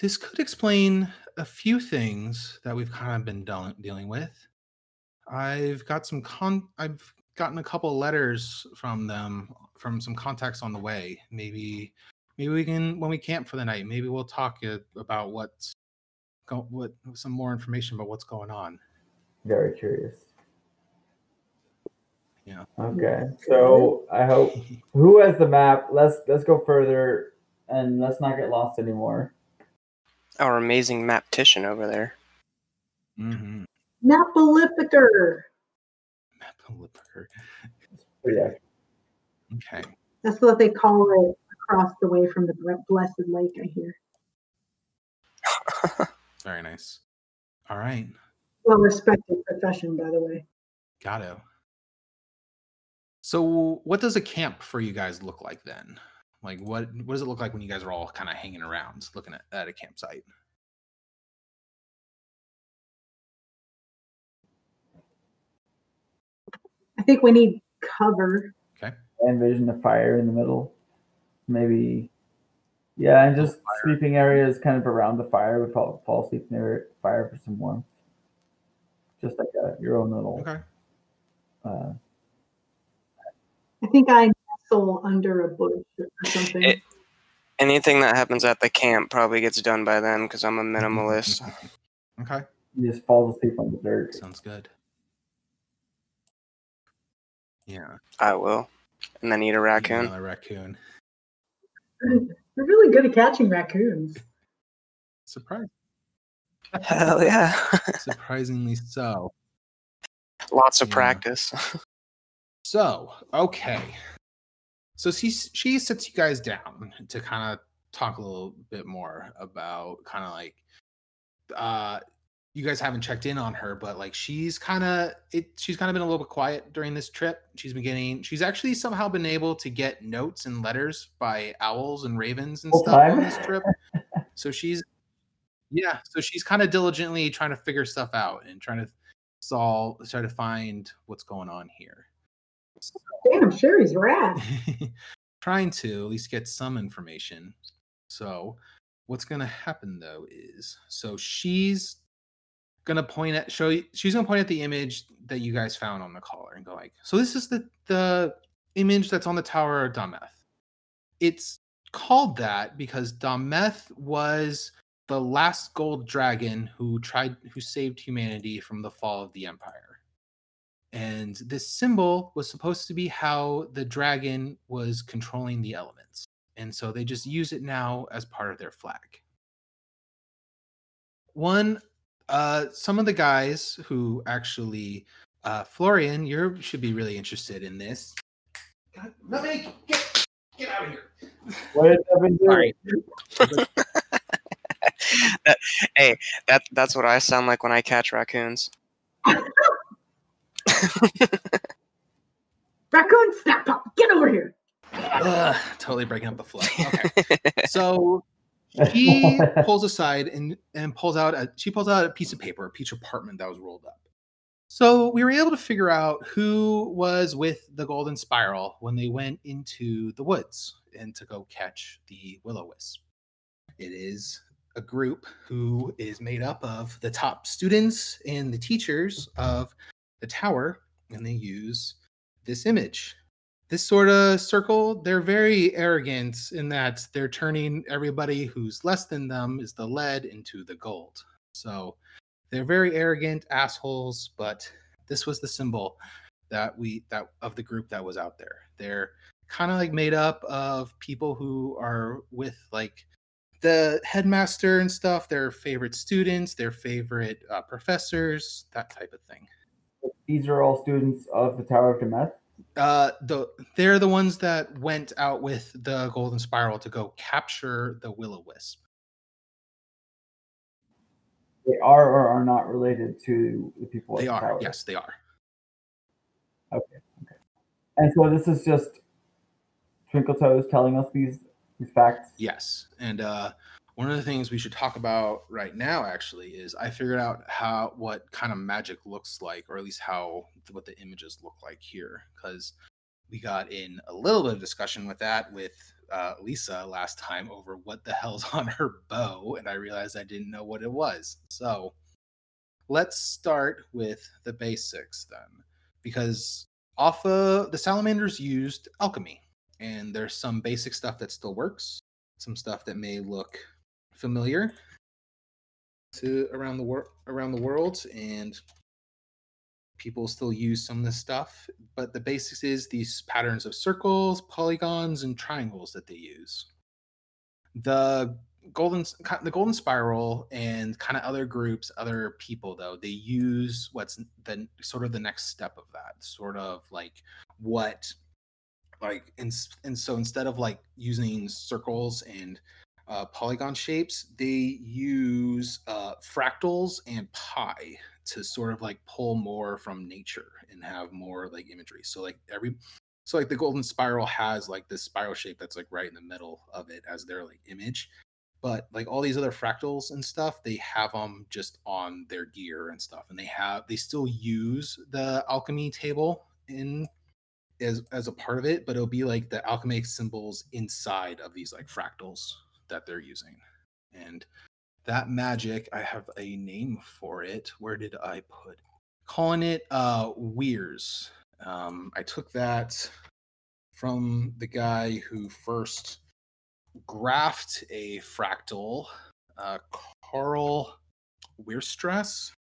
This could explain a few things that we've kind of been deal- dealing with. I've got some con. I've gotten a couple letters from them from some contacts on the way. Maybe maybe we can when we camp for the night. Maybe we'll talk about what's go, what some more information about what's going on. Very curious. Yeah. Okay. So I hope who has the map? Let's let's go further and let's not get lost anymore. Our amazing maptician over there. Mm-hmm. Napolificer. But yeah. Okay. That's what they call it across the way from the Blessed Lake, I hear. (laughs) Very nice. All right. Well respected profession, by the way. Got it. So, what does a camp for you guys look like then? Like, what what does it look like when you guys are all kind of hanging around, looking at, at a campsite? I think we need cover. I envision a fire in the middle. Maybe yeah, and just sleeping areas kind of around the fire. We fall fall asleep near fire for some warmth. Just like a, your own little Okay. uh, I think I nestle under a bush or something. It- Anything that happens at the camp probably gets done by them because I'm a minimalist. (laughs) okay. you just falls asleep on the dirt. Sounds good. Yeah. I will. And then eat a raccoon. A raccoon. (laughs) We're really good at catching raccoons. Surprise. Hell yeah. Surprisingly so. (laughs) Lots of Yeah. practice. (laughs) So, okay. So she she sits you guys down to kind of talk a little bit more about kind of like uh you guys haven't checked in on her, but like she's kind of it she's kind of been a little bit quiet during this trip. She's been getting she's actually somehow been able to get notes and letters by owls and ravens and Full stuff on this trip. (laughs) so she's yeah, so she's kind of diligently trying to figure stuff out and trying to solve try to find what's going on here. Damn, Sherry's rad. (laughs) trying to at least get some information. So, what's going to happen though is so she's to point at show you, she's to point at the image that you guys found on the collar and go like, "So this is the the image that's on the Tower of Dometh. It's called that because Dometh was the last gold dragon who tried who saved humanity from the fall of the empire. And this symbol was supposed to be how the dragon was controlling the elements. And so they just use it now as part of their flag. One uh some of the guys who actually uh florian you should be really interested in this God, Nutmeg, get get out of here What did Devin do? Sorry. (laughs) hey, that that's what I sound like when I catch raccoons. (laughs) Raccoon snap pop, get over here. Ugh, totally breaking up the flow okay (laughs) so he (laughs) pulls aside and and pulls out a she pulls out a piece of paper, a piece of parchment that was rolled up. So we were able to figure out who was with the Golden Spiral when they went into the woods and to go catch the Willow Wisp. It is a group who is made up of the top students and the teachers of the tower, and they use this image this sort of circle, they're very arrogant in that they're turning everybody who's less than them is the lead into the gold. So they're very arrogant assholes, but this was the symbol that we that of the group that was out there. They're kind of like made up of people who are with like the headmaster and stuff, their favorite students, their favorite uh, professors, that type of thing. These are all students of the Tower of Demeth. Uh the they're the ones that went out with the golden spiral to go capture the will wisp They are or are not related to the people they the are tower. yes they are Okay. Okay. And so this is just Twinkle Toes telling us these these facts. yes and uh one of the things we should talk about right now actually is i figured out how what kind of magic looks like or at least how what the images look like here because we got in a little bit of discussion with that with uh, lisa last time over what the hell's (laughs) on her bow and i realized i didn't know what it was. So let's start with the basics then because off of the salamanders used alchemy and there's some basic stuff that still works, some stuff that may look familiar to around the world around the world, and people still use some of this stuff. But the basics is these patterns of circles, polygons, and triangles that they use. The golden the golden spiral and kind of other groups other people though they use what's the sort of the next step of that sort of like what like and, and so instead of like using circles and uh, polygon shapes they use uh, fractals and pi to sort of like pull more from nature and have more like imagery. So like every so like the golden spiral has like this spiral shape that's like right in the middle of it as their like image. But like all these other fractals and stuff they have them just on their gear and stuff and they have they still use the alchemy table in as as a part of it but it'll be like the alchemic symbols inside of these like fractals that they're using. And that magic i have a name for it. Where did i put calling it uh weirs. Um i took that from the guy who first graphed a fractal, uh, Carl Weierstrass.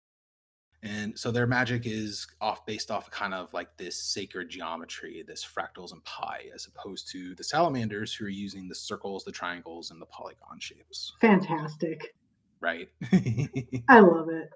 And so their magic is off based off kind of like this sacred geometry, this fractals and pi, as opposed to the salamanders who are using the circles, the triangles, and the polygon shapes. Fantastic. Right. (laughs) I love it.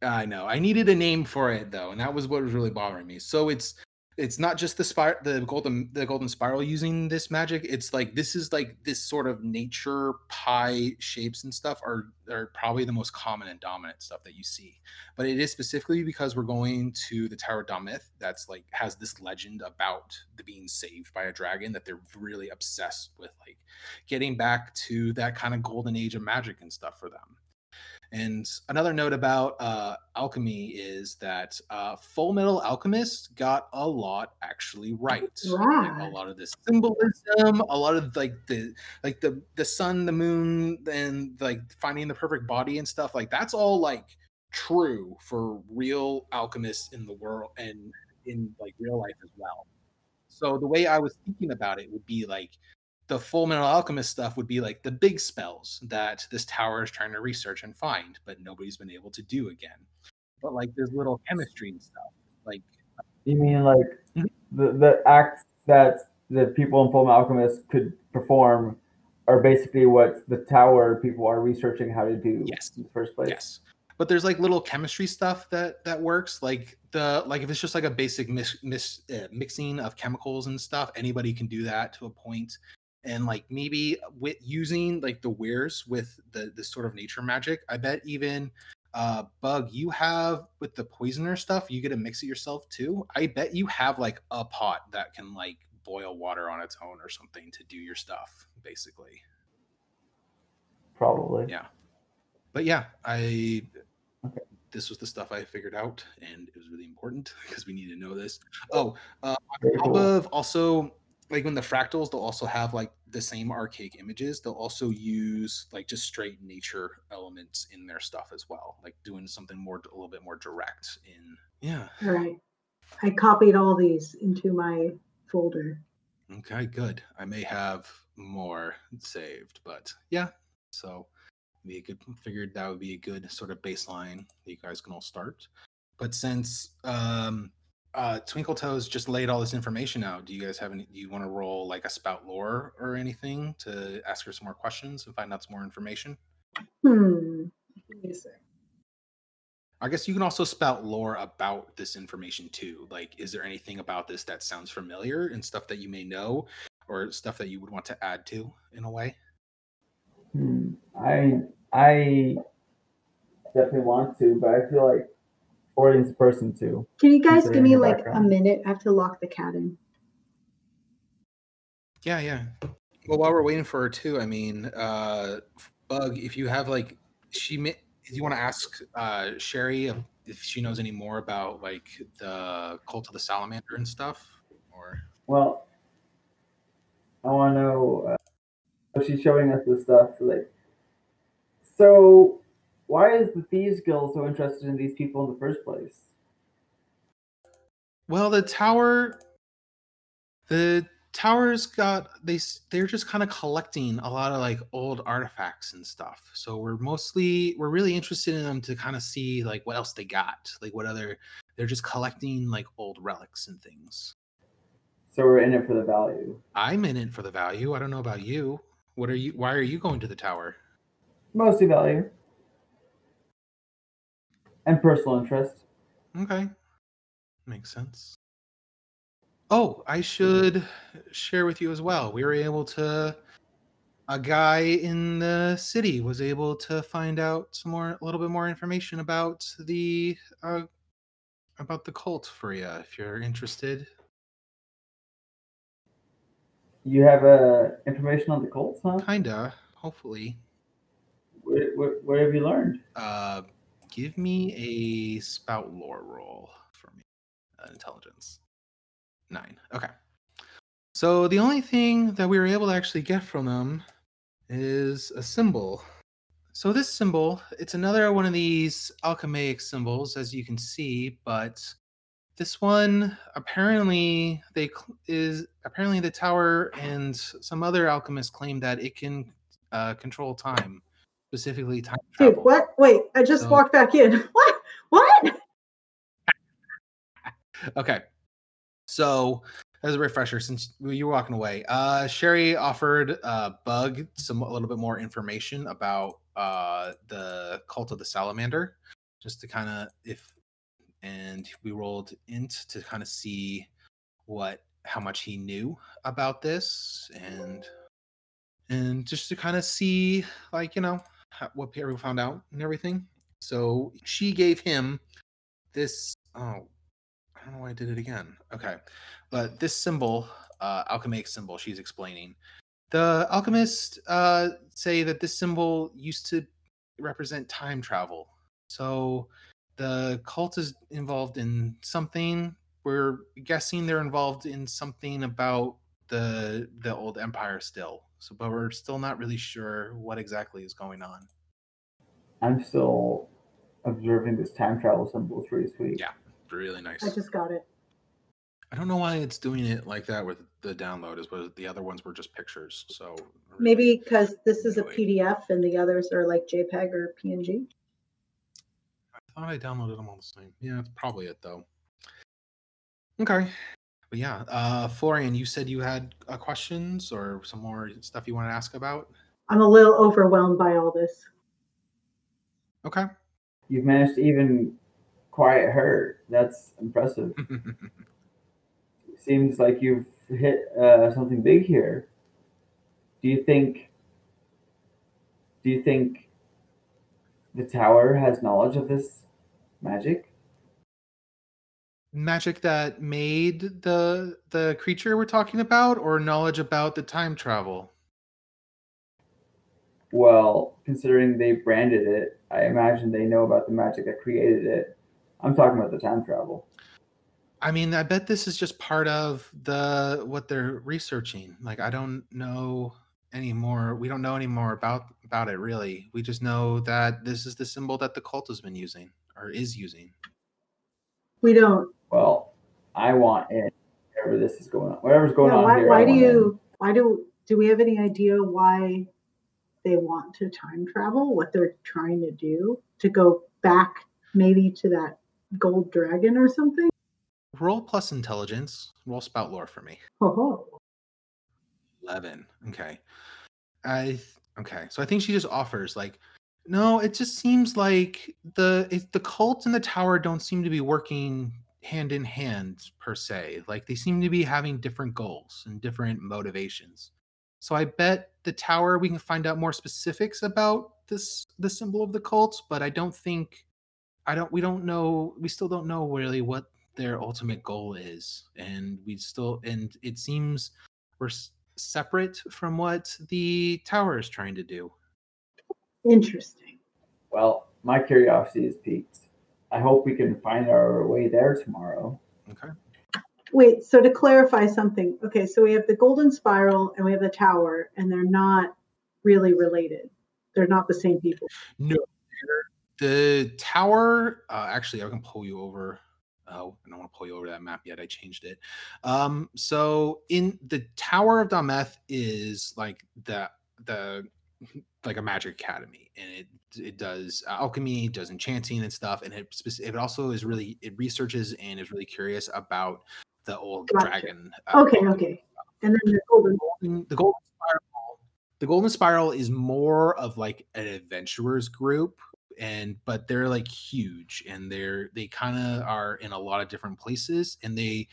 I know. I needed a name for it though, and that was what was really bothering me. So it's it's not just the spire the golden the golden spiral using this magic it's like this is like this sort of nature pie shapes and stuff are are probably the most common and dominant stuff that you see. But it is specifically because we're going to the tower Dammit that's like has this legend about the being saved by a dragon that they're really obsessed with like getting back to that kind of golden age of magic and stuff for them and another note about uh, alchemy is that uh, Full Metal Alchemist got a lot actually right. Like, a lot of the symbolism, a lot of like the like the the sun, the moon, and like finding the perfect body and stuff. Like that's all like true for real alchemists in the world and in like real life as well. So the way I was thinking about it would be like the full metal alchemist stuff would be like the big spells that this tower is trying to research and find, but nobody's been able to do again. But like there's little chemistry and stuff. Like you mean like mm-hmm. the the acts that the people in Full Metal Alchemist could perform are basically what the tower people are researching how to do yes. in the first place. Yes. But there's like little chemistry stuff that that works. Like the like if it's just like a basic mis, mis, uh, mixing of chemicals and stuff, anybody can do that to a point and like maybe with using like the weirs with the this sort of nature magic i bet even uh bug you have with the poisoner stuff you get to mix it yourself too? I bet you have like a pot that can like boil water on its own or something to do your stuff basically. Probably. Yeah. But yeah i okay. this was the stuff i figured out and it was really important (laughs) because we need to know this. Oh uh, on top cool. of also like when the fractals they'll also have like the same archaic images they'll also use like just straight nature elements in their stuff as well like doing something more a little bit more direct in yeah. All right. I copied all these into my folder. Okay good. I may have more saved but yeah. So we could figured that would be a good sort of baseline that you guys can all start. But since um uh, Twinkle Toes just laid all this information out. Do you guys have any? Do you want to roll like a spout lore or anything to ask her some more questions and find out some more information? Hmm. I guess you can also spout lore about this information too. Like, is there anything about this that sounds familiar and stuff that you may know, or stuff that you would want to add to in a way? Hmm. I I definitely want to, but I feel like audience person too. Can you guys give me like background. a minute? I have to lock the cat in. Yeah, yeah. Well, while we're waiting for her too, I mean, uh, Bug, if you have like, she may, if you want to ask uh, Sherry if she knows any more about like the cult of the salamander and stuff, or well, I want to know. Uh, she's showing us the stuff like. So why is the Thieves Guild so interested in these people in the first place? Well, the tower, the Towers got they they're just kind of collecting a lot of like old artifacts and stuff. So we're mostly we're really interested in them to kind of see like what else they got, like what other they're just collecting like old relics and things. So we're in it for the value. I'm in it for the value. I don't know about you. What are you? Why are you going to the tower? Mostly value. And personal interest. Okay, makes sense. Oh, I should share with you as well. We were able to. A guy in the city was able to find out some more, a little bit more information about the, uh, about the cult for you. If you're interested, You have uh, information on the cult, huh? kinda. Hopefully, Where, what, what have you learned? uh, give me a spout lore roll for me. Uh, intelligence. Nine. Okay. So the only thing that we were able to actually get from them is a symbol. So this symbol, it's another one of these alchemaic symbols, as you can see, but this one apparently they is apparently the tower and some other alchemists claim that it can uh, control time, specifically time Dude, what? Wait, I just So- walked back in. (laughs) What? What? Okay. So, as a refresher, since you were walking away, uh, Sherry offered uh, Bug some a little bit more information about uh, the cult of the salamander, just to kind of if, and we rolled int to kind of see what how much he knew about this, and and just to kind of see like you know what Perry found out and everything. So she gave him this. Oh, I don't know why I did it again. Okay. But this symbol, uh, alchemaic symbol, she's explaining. The alchemists uh, say that this symbol used to represent time travel. So the cult is involved in something. We're guessing they're involved in something about the the old empire still. So, but we're still not really sure what exactly is going on. I'm still observing this time travel symbol. It's really sweet. Yeah. Really nice. I just got it. I don't know why it's doing it like that with the download, as but the other ones were just pictures. So really- Maybe because this is a PDF and the others are like JPEG or PNG. I thought I downloaded them all the same. Yeah, that's probably it though. Okay, but yeah, uh, Florian, you said you had uh, questions or some more stuff you want to ask about. I'm a little overwhelmed by all this. Okay. You've managed to even quiet her. That's impressive. (laughs) Seems like you've hit uh, something big here. Do you think? Do you think the tower has knowledge of this magic? Magic that made the the creature we're talking about, or knowledge about the time travel. Well, considering they branded it, I imagine they know about the magic that created it. I'm talking about the time travel. I mean, I bet this is just part of the what they're researching. Like, I don't know anymore. We don't know anymore about about it really. We just know that this is the symbol that the cult has been using or is using. We don't. Well, I want in. Whatever this is going on, whatever's going Yeah, on why, here. Why do want in. you? Why do? Do we have any idea why they want to time travel? What they're trying to do to go back, maybe to that gold dragon or something? Roll plus intelligence. Roll spout lore for me. Oh, 11 okay i okay so i think she just offers like no it just seems like the it, the cult and the tower don't seem to be working hand in hand per se like they seem to be having different goals and different motivations so i bet the tower we can find out more specifics about this the symbol of the cult but i don't think i don't we don't know we still don't know really what their ultimate goal is and we still and it seems we're s- separate from what the tower is trying to do. Interesting. Well, my curiosity is piqued. I hope we can find our way there tomorrow. Okay. Wait, so to clarify something, okay, so we have the golden spiral and we have the tower, and they're not really related. They're not the same people. No, the tower. Uh, actually, I can pull you over Oh, I don't want to pull you over that map yet. I changed it. Um, so in the Tower of Dalmeth is like the the like a magic academy, and it it does alchemy, does enchanting and stuff, and it it also is really it researches and is really curious about the old Gotcha. dragon. uh, Okay, okay. And then the golden (laughs) the golden spiral the golden spiral is more of like an adventurers group and but they're like huge and they're they kind of are in a lot of different places and they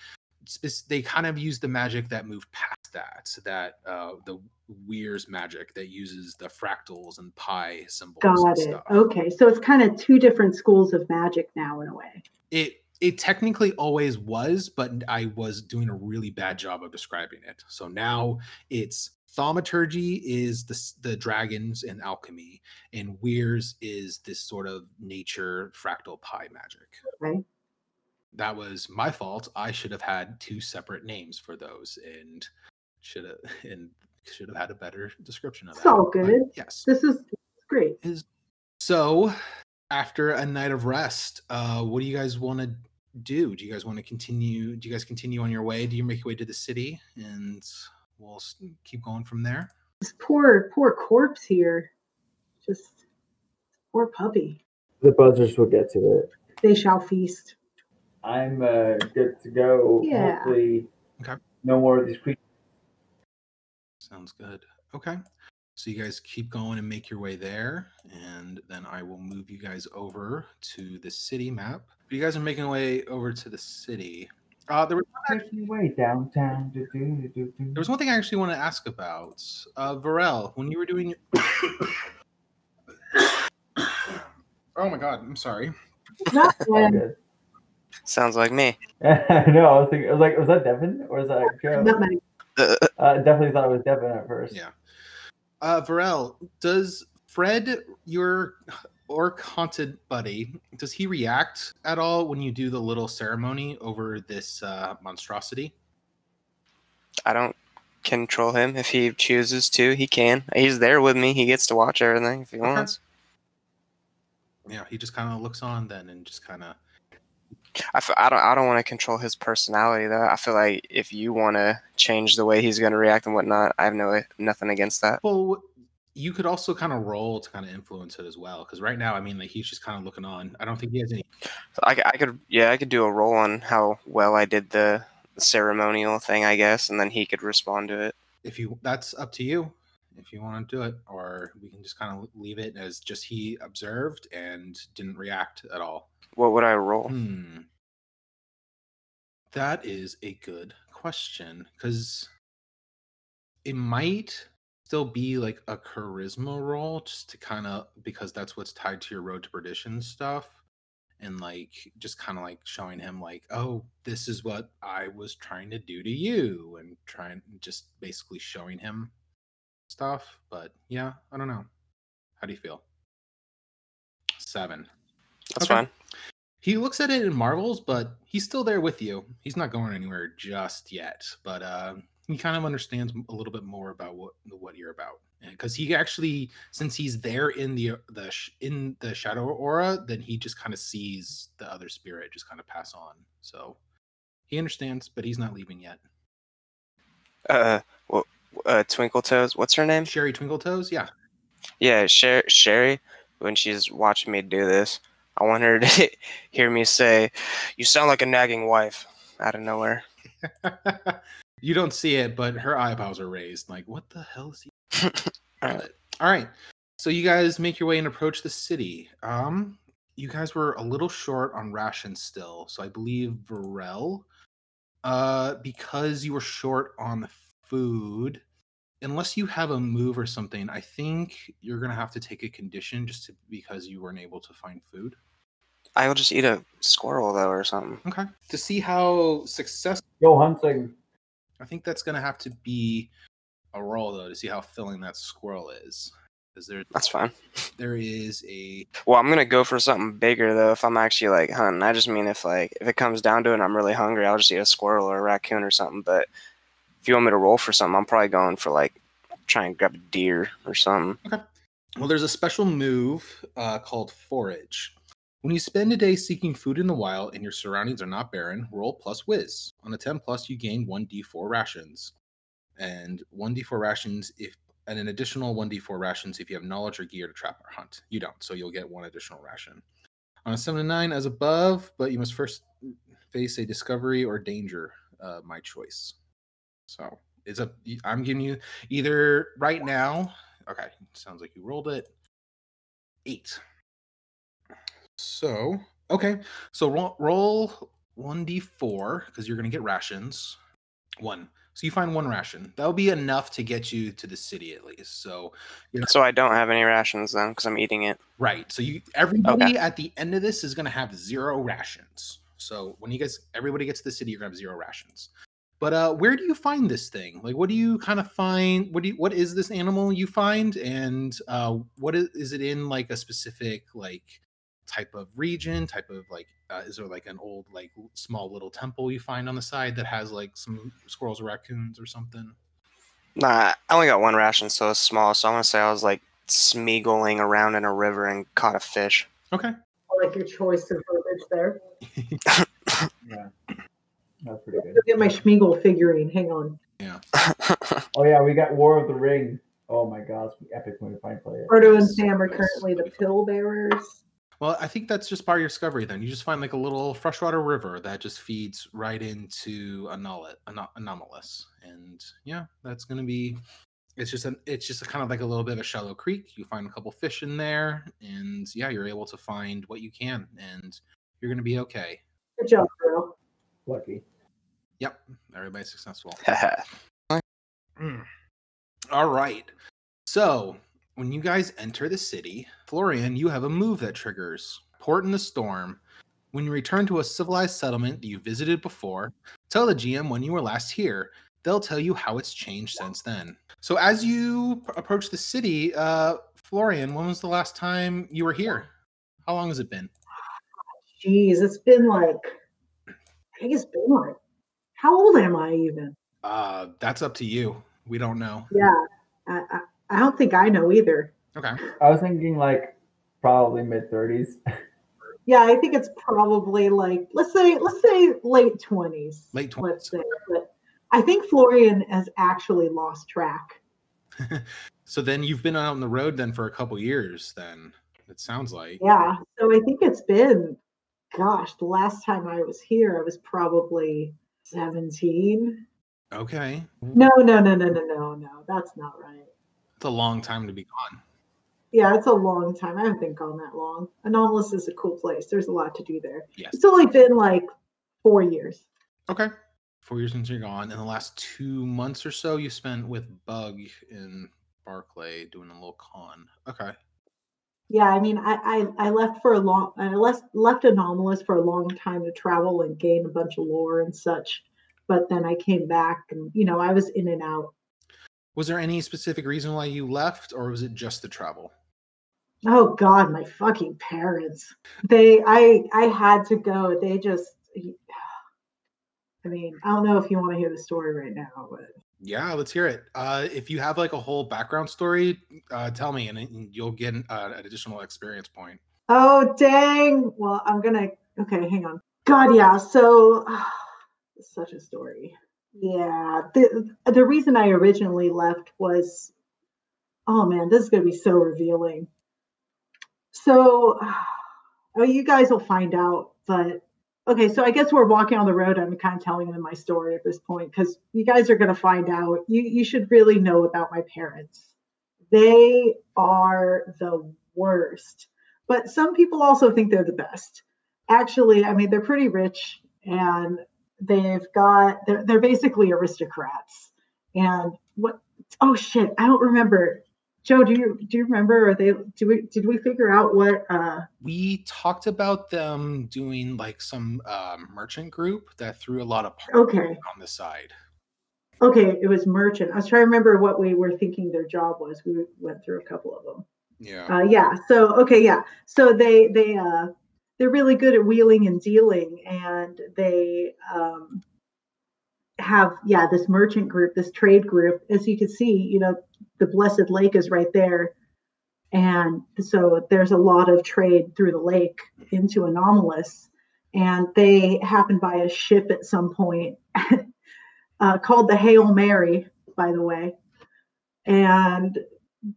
they kind of use the magic that moved past that, that uh the Weir's magic that uses the fractals and pi symbols and Got it. stuff Okay, so it's kind of two different schools of magic now in a way. it it technically always was but i was doing a really bad job of describing it so now it's thaumaturgy is the the dragons and alchemy and weirs is this sort of nature fractal pie magic Right. That was my fault i should have had two separate names for those and should have (laughs) and should have had a better description of It's that all but good. yes This is great. is so after a night of rest uh what do you guys want to do do you guys want to continue do you guys continue on your way do you make your way to the city and we'll keep going from there This poor, poor corpse here. Just poor puppy. The buzzers will get to it. They shall feast. I'm uh, good to go. Yeah. Hopefully, Okay. no more of these creatures. sounds good okay so you guys keep going and make your way there and then i will move you guys over to the city map you guys are making your way over to the city uh there was Taking away downtown. Do, do, do, do, do. There was one thing I actually want to ask about. Uh, Varel, when you were doing your... (coughs) (coughs) oh my god, I'm sorry. Not All good. Sounds like me. (laughs) no, I was thinking, I was like, was that Devin or is that Joe? Nutmeg. Uh, I definitely thought it was Devin at first. Yeah. Uh, Varel, does Fred, your orc haunted buddy, does he react at all when you do the little ceremony over this uh, monstrosity? I don't control him. If he chooses to, he can. He's there with me. He gets to watch everything if he Okay. wants. Yeah, he just kind of looks on then and just kind of. I, f- I don't I don't want to control his personality though. I feel like if you want to change the way he's going to react and whatnot, I have no nothing against that. Well, you could also kind of roll to kind of influence it as well. Because right now, I mean, like he's just kind of looking on. I don't think he has any I, I could yeah I could do a roll on how well I did the ceremonial thing I guess, and then he could respond to it. if you that's up to you if you want to do it or we can just kind of leave it as just he observed and didn't react at all What would I roll? hmm. That is a good question because it might still be like a charisma roll just to kind of because that's what's tied to your road to perdition stuff and like just kind of like showing him like oh this is what i was trying to do to you and trying just basically showing him stuff but yeah i don't know. How do you feel? Seven That's Okay. fine. he looks at it and marvels but he's still there with you he's not going anywhere just yet but uh he kind of understands a little bit more about what what you're about because he actually since he's there in the the in the shadow aura then he just kind of sees the other spirit just kind of pass on so he understands but he's not leaving yet Uh, what? Uh, Twinkle Toes. What's her name? sherry twinkle toes yeah Yeah, Sher- Sherry. When she's watching me do this, I want her to (laughs) hear me say, "You sound like a nagging wife." Out of nowhere. (laughs) you don't see it but her eyebrows are raised like what the hell is he (laughs) All right. All right. so you guys make your way and approach the city um you guys were a little short on rations still so i believe varel uh because you were short on food unless you have a move or something i think you're gonna have to take a condition just to, because you weren't able to find food I'll just eat a squirrel though, or something. okay to see how successful Go hunting. I think that's gonna have to be a roll though to see how filling that squirrel is. Because there That's fine. there is a Well, I'm gonna go for something bigger though. If I'm actually like hunting, I just mean if like if it comes down to it, and I'm really hungry, I'll just eat a squirrel or a raccoon or something. But if you want me to roll for something, I'm probably going for like try and grab a deer or something. Okay. Well, there's a special move uh, called forage. When you spend a day seeking food in the wild and your surroundings are not barren, roll plus whiz. On a 10 plus, you gain 1d4 rations. And 1d4 rations if and an additional 1d4 rations if you have knowledge or gear to trap or hunt. You don't, so you'll get one additional ration. On a 7 to 9 as above, but you must first face a discovery or danger, uh, my choice. So it's a I'm giving you either right now. Okay, sounds like you rolled it. Eight. So okay, so roll roll one d four because you're gonna get rations. One. So you find one ration. That'll be enough to get you to the city at least. So you know, So I don't have any rations then because I'm eating it. Right. So you everybody at the end of this is gonna have zero rations. So when you guys everybody gets to the city, you're gonna have zero rations. But uh where do you find this thing? Like what do you kind of find? What do you what is this animal you find? And uh what is is it in like a specific like type of region, type of like uh, is there like an old like small little temple you find on the side that has like some squirrels or raccoons or something? Nah, I only got one ration, so it's small. So I'm gonna say I was like smeagling around in a river and caught a fish. Okay. I like your choice of verbiage there. (laughs) Yeah. That's pretty good. Go get my Smeagol figurine. Hang on. Yeah oh yeah, we got War of the Ring. Oh my gosh, epic when we finally play it. Frodo and Sam are currently the pill bearers. Well, I think that's just part of your discovery. Then you just find like a little freshwater river that just feeds right into Anomal- Ano- anomalous, and yeah, that's gonna be. It's just an. It's just a kind of like a little bit of a shallow creek. You find a couple fish in there, and yeah, you're able to find what you can, and you're gonna be okay. Good job, girl. Lucky. Yep, everybody's successful. (laughs) Mm. All right. So when you guys enter the city, Florian, you have a move that triggers Port in the Storm. When you return to a civilized settlement that you visited before, tell the GM when you were last here. They'll tell you how it's changed since then. So as you p- approach the city, uh, Florian, when was the last time you were here? How long has it been? Jeez, it's been like, I think it's been like, how old am I even? Uh, that's up to you. We don't know. Yeah, I, I, I don't think I know either. Okay. I was thinking like probably mid thirties. Yeah, I think it's probably like let's say let's say late twenties. Late 20s. Let's say, but I think Florian has actually lost track. (laughs) So then you've been out on the road then for a couple years. Then it sounds like. Yeah, so I think it's been, gosh, the last time I was here, I was probably seventeen. Okay. No, no, no, no, no, no, no. That's not right. A long time to be gone. Yeah, it's a long time. I haven't been gone that long. Anomalous is a cool place. There's a lot to do there. Yes. It's only been like four years. Okay. Four years since you're gone. In the last two months or so, you spent with Bug in Barclay doing a little con. Okay. Yeah, I mean, I, I I left for a long I left left Anomalous for a long time to travel and gain a bunch of lore and such. But then I came back and you know I was in and out. Was there any specific reason why you left, or was it just the travel? Oh God, my fucking parents. They I I had to go. They just I mean, I don't know if you want to hear the story right now, but Yeah, let's hear it. Uh, if you have like a whole background story, uh, tell me, and, and you'll get an, uh, an additional experience point. oh dang. Well, I'm gonna okay, hang on. God, yeah. So (sighs) such a story. Yeah. The the reason I originally left was oh man, this is gonna be so revealing. So (sighs) oh you guys will find out, but okay, so I guess we're walking on the road. I'm kind of telling them my story at this point because you guys are gonna find out. You you should really know about my parents. They are the worst. But some people also think they're the best. Actually, I mean they're pretty rich and they've got they're, they're basically aristocrats. And what oh shit, I don't remember. Joe, do you do you remember? Are they do we did we figure out what uh We talked about them doing like some um, merchant group that threw a lot of okay. on the side. Okay, it was merchant. I was trying to remember what we were thinking their job was. We went through a couple of them. Yeah. Uh, yeah. So okay, yeah. So they they uh they're really good at wheeling and dealing, and they um have yeah this merchant group, this trade group. As you can see, you know the Blessed Lake is right there. And so there's a lot of trade through the lake into Anomalous. And they happen by a ship at some point (laughs) uh, called the Hail Mary, by the way. And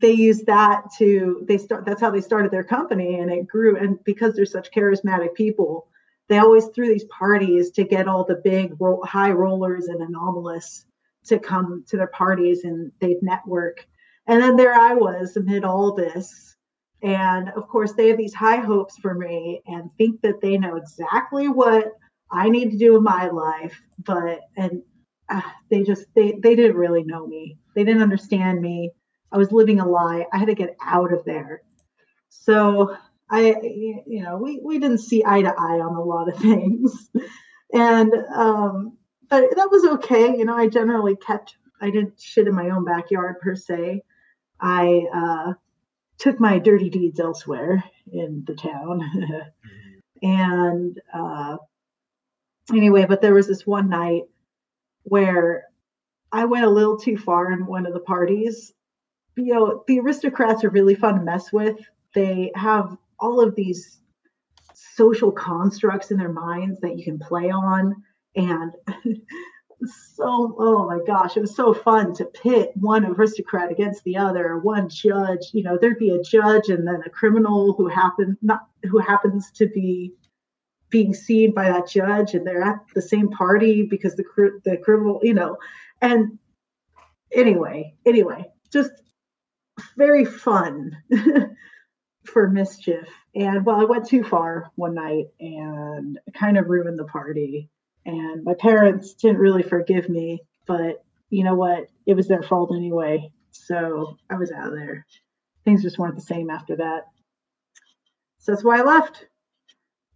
they used that to they start that's how they started their company and it grew. And because they're such charismatic people they always threw these parties to get all the big ro- high rollers and anomalous to come to their parties and they'd network. And then there i was amid all this. And of course they have these high hopes for me and think that they know exactly what i need to do in my life but and uh, they just they they didn't really know me. They didn't understand me I was living a lie. I had to get out of there. So I, you know, we, we didn't see eye to eye on a lot of (laughs) things. And, um, but that was okay. You know, I generally kept, I didn't shit in my own backyard per se. I, uh, took my dirty deeds elsewhere in the town. (laughs) and, uh, anyway, but there was this one night where I went a little too far in one of the parties you know, the aristocrats are really fun to mess with. They have all of these social constructs in their minds that you can play on. And (laughs) so, oh my gosh, it was so fun to pit one aristocrat against the other, one judge. You know, there'd be a judge and then a criminal who happen not who happens to be being seen by that judge, and they're at the same party because the the criminal, you know, and anyway, anyway, just very fun (laughs) for mischief. And well, I went too far one night and kind of ruined the party. And my parents didn't really forgive me, but you know what? It was their fault anyway. So I was out of there. Things just weren't the same after that. So that's why I left.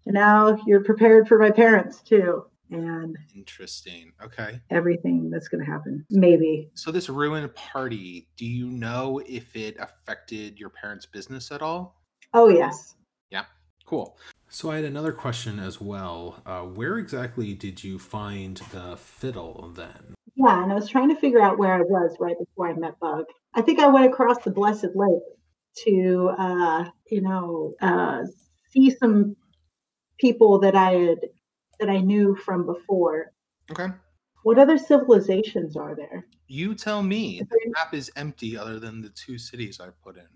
And now you're prepared for my parents too and interesting. Okay. Everything that's going to happen, maybe. So this ruined party, do you know if it affected your parents' business at all? Oh yes. Yeah. Cool. So I had another question as well. Uh, where exactly did you find the fiddle then? Yeah, and I was trying to figure out where I was right before I met Bug. I think I went across the Blessed Lake to, uh, you know, uh, see some people that I had that I knew from before. Okay. What other civilizations are there? You tell me. The map is empty other than the two cities I put in.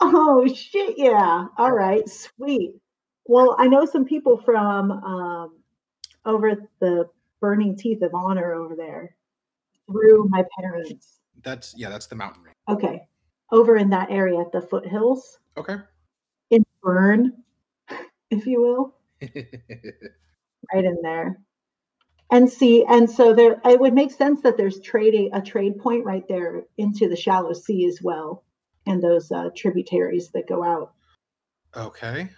Oh shit! Yeah. All right. Sweet. Well, I know some people from um, over the Burning Teeth of Honor over there through my parents. That's yeah. That's the mountain range. Okay. Over in that area at the foothills. Okay. In Burn, (laughs) if you will. (laughs) right in there. And see and so there it would make sense that there's trading a trade point right there into the shallow sea as well and those uh, tributaries that go out. Okay.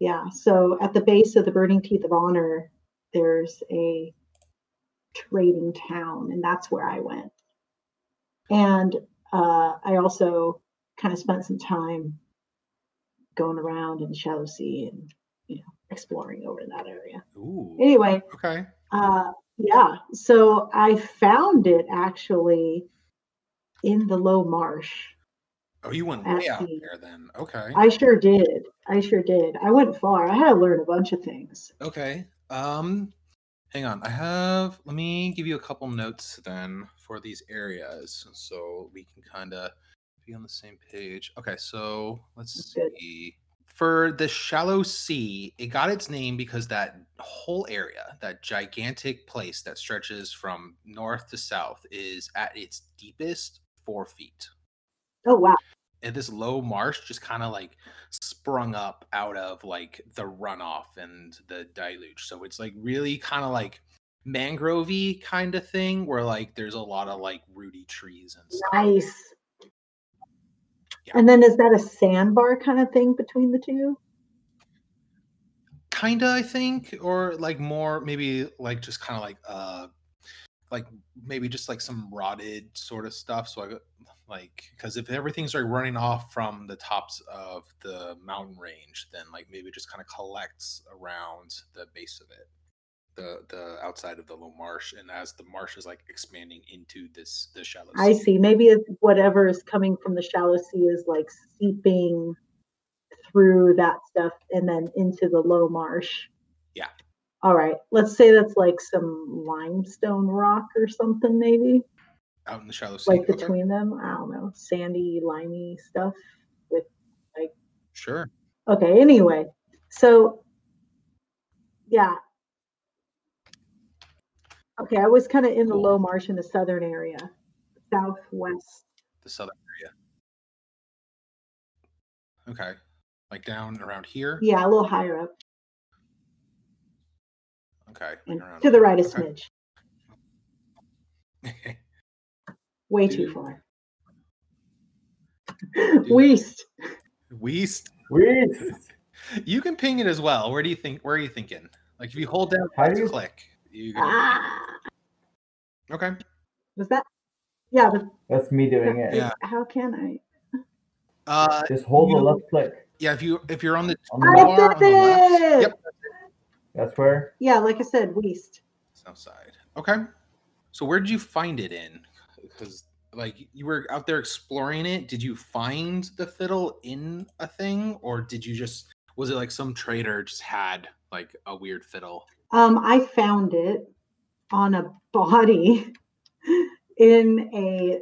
Yeah so at the base of the burning teeth of honor there's a trading town and that's where i went. And uh, i also kind of spent some time going around in the shallow sea and you know exploring over in that area. Ooh. Anyway. Okay. Uh, yeah. So I found it actually in the low marsh. Oh, you went way out the, there then. Okay. I sure did. I sure did. I went far. I had to learn a bunch of things. Okay. Um hang on. I have let me give you a couple notes then for these areas so we can kind of be on the same page. Okay, so let's That's see. Good for the shallow sea, it got its name because that whole area, that gigantic place that stretches from north to south, is at its deepest four feet. Oh wow! And this low marsh just kind of like sprung up out of like the runoff and the deluge. So it's like really kind of like mangrovey kind of thing, where like there's a lot of like rooty trees and stuff. Nice. Yeah. And then is that a sandbar kind of thing between the two? Kinda, I think, or like more maybe like just kind of like uh like maybe just like some rotted sort of stuff. So I like because if everything's like running off from the tops of the mountain range, then like maybe just kind of collects around the base of it. The the outside of the little marsh, and as the marsh is like expanding into this the shallow. Sea I see. Maybe it's whatever is coming from the shallow sea is like seeping through that stuff and then into the low marsh. Yeah. All right. Let's say that's like some limestone rock or something, maybe out in the shallow sea. like Okay, between them. I don't know, sandy, limey stuff. With like sure. Okay. Anyway, so yeah. Okay, I was kind of in the Cool. low marsh in the southern area, southwest. The southern area. Okay. Like down around here. Yeah, a little higher up Okay. like and around to the right a Okay. smidge. (laughs) Way too far. Dude. Weast. Weast. Weed. You can ping it as well. Where do you think? Where are you thinking? Like if you hold down How do you- click. You can Ah, Okay. was that? Yeah, but That's me doing it. Yeah. how can I? Uh, Just hold the left click yeah. If you if you're on the on the I left. bar on did the left. it! Yep. That's where. Yeah, like I said, Weast. South side. Okay. So where did you find it in? Because like you were out there exploring it. Did you find the fiddle in a thing, or did you just was it like some trader just had like a weird fiddle? Um, I found it on a body (laughs) in a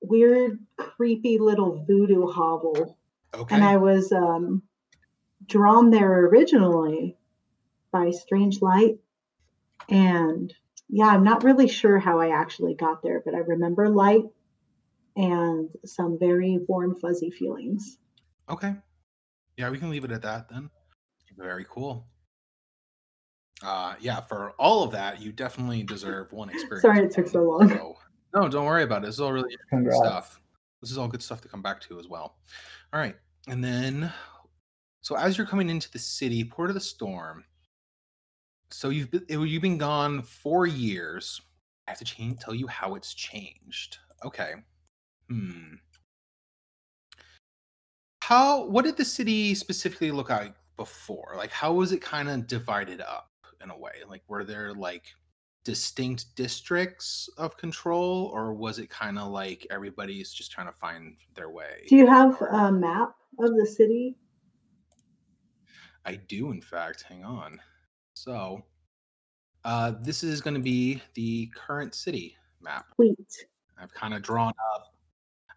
weird, creepy little voodoo hovel. Okay. and I was um, drawn there originally by Strange Light. And yeah, I'm not really sure how I actually got there, but I remember light and some very warm, fuzzy feelings. Okay. Yeah, we can leave it at that then. Very cool. Uh yeah, for all of that, you definitely deserve one experience. Sorry it took so long. So, no, don't worry about it. This is all really good stuff. This is all good stuff to come back to as well. All right. And then so as you're coming into the city, Port of the Storm. So you've been you've been gone four years. I have to change tell you how it's changed. Okay. Hmm. How what did the city specifically look like before? Like how was it kind of divided up in a way? Like were there like distinct districts of control or was it kind of like everybody's just trying to find their way? Do you have a map of the city? I do, in fact. Hang on. So, uh, this is going to be the current city map. Sweet. I've kind of drawn up.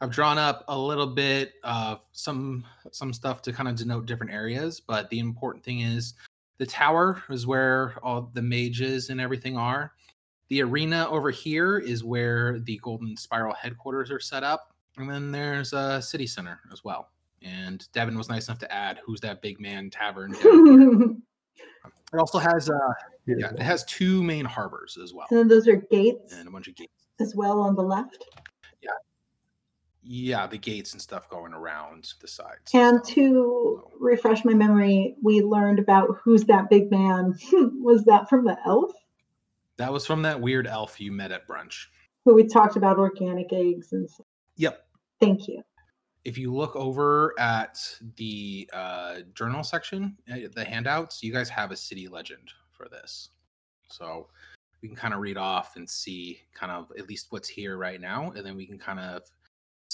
I've drawn up a little bit of some some stuff to kind of denote different areas, but the important thing is the tower is where all the mages and everything are. The arena over here is where the Golden Spiral headquarters are set up, and then there's a city center as well. And Devin was nice enough to add "Who's that big man?" tavern. (laughs) It also has uh, yeah, Beautiful. it has two main harbors as well, and those are gates and a bunch of gates. as well on the left. Yeah, the gates and stuff going around the sides. And to refresh my memory, we learned about who's that big man. (laughs) Was that from the elf? That was from that weird elf you met at brunch. Who we talked about organic eggs and stuff. Yep. Thank you. If you look over at the uh, journal section, uh, the handouts, you guys have a city legend for this. So we can kind of read off and see kind of at least what's here right now. And then we can kind of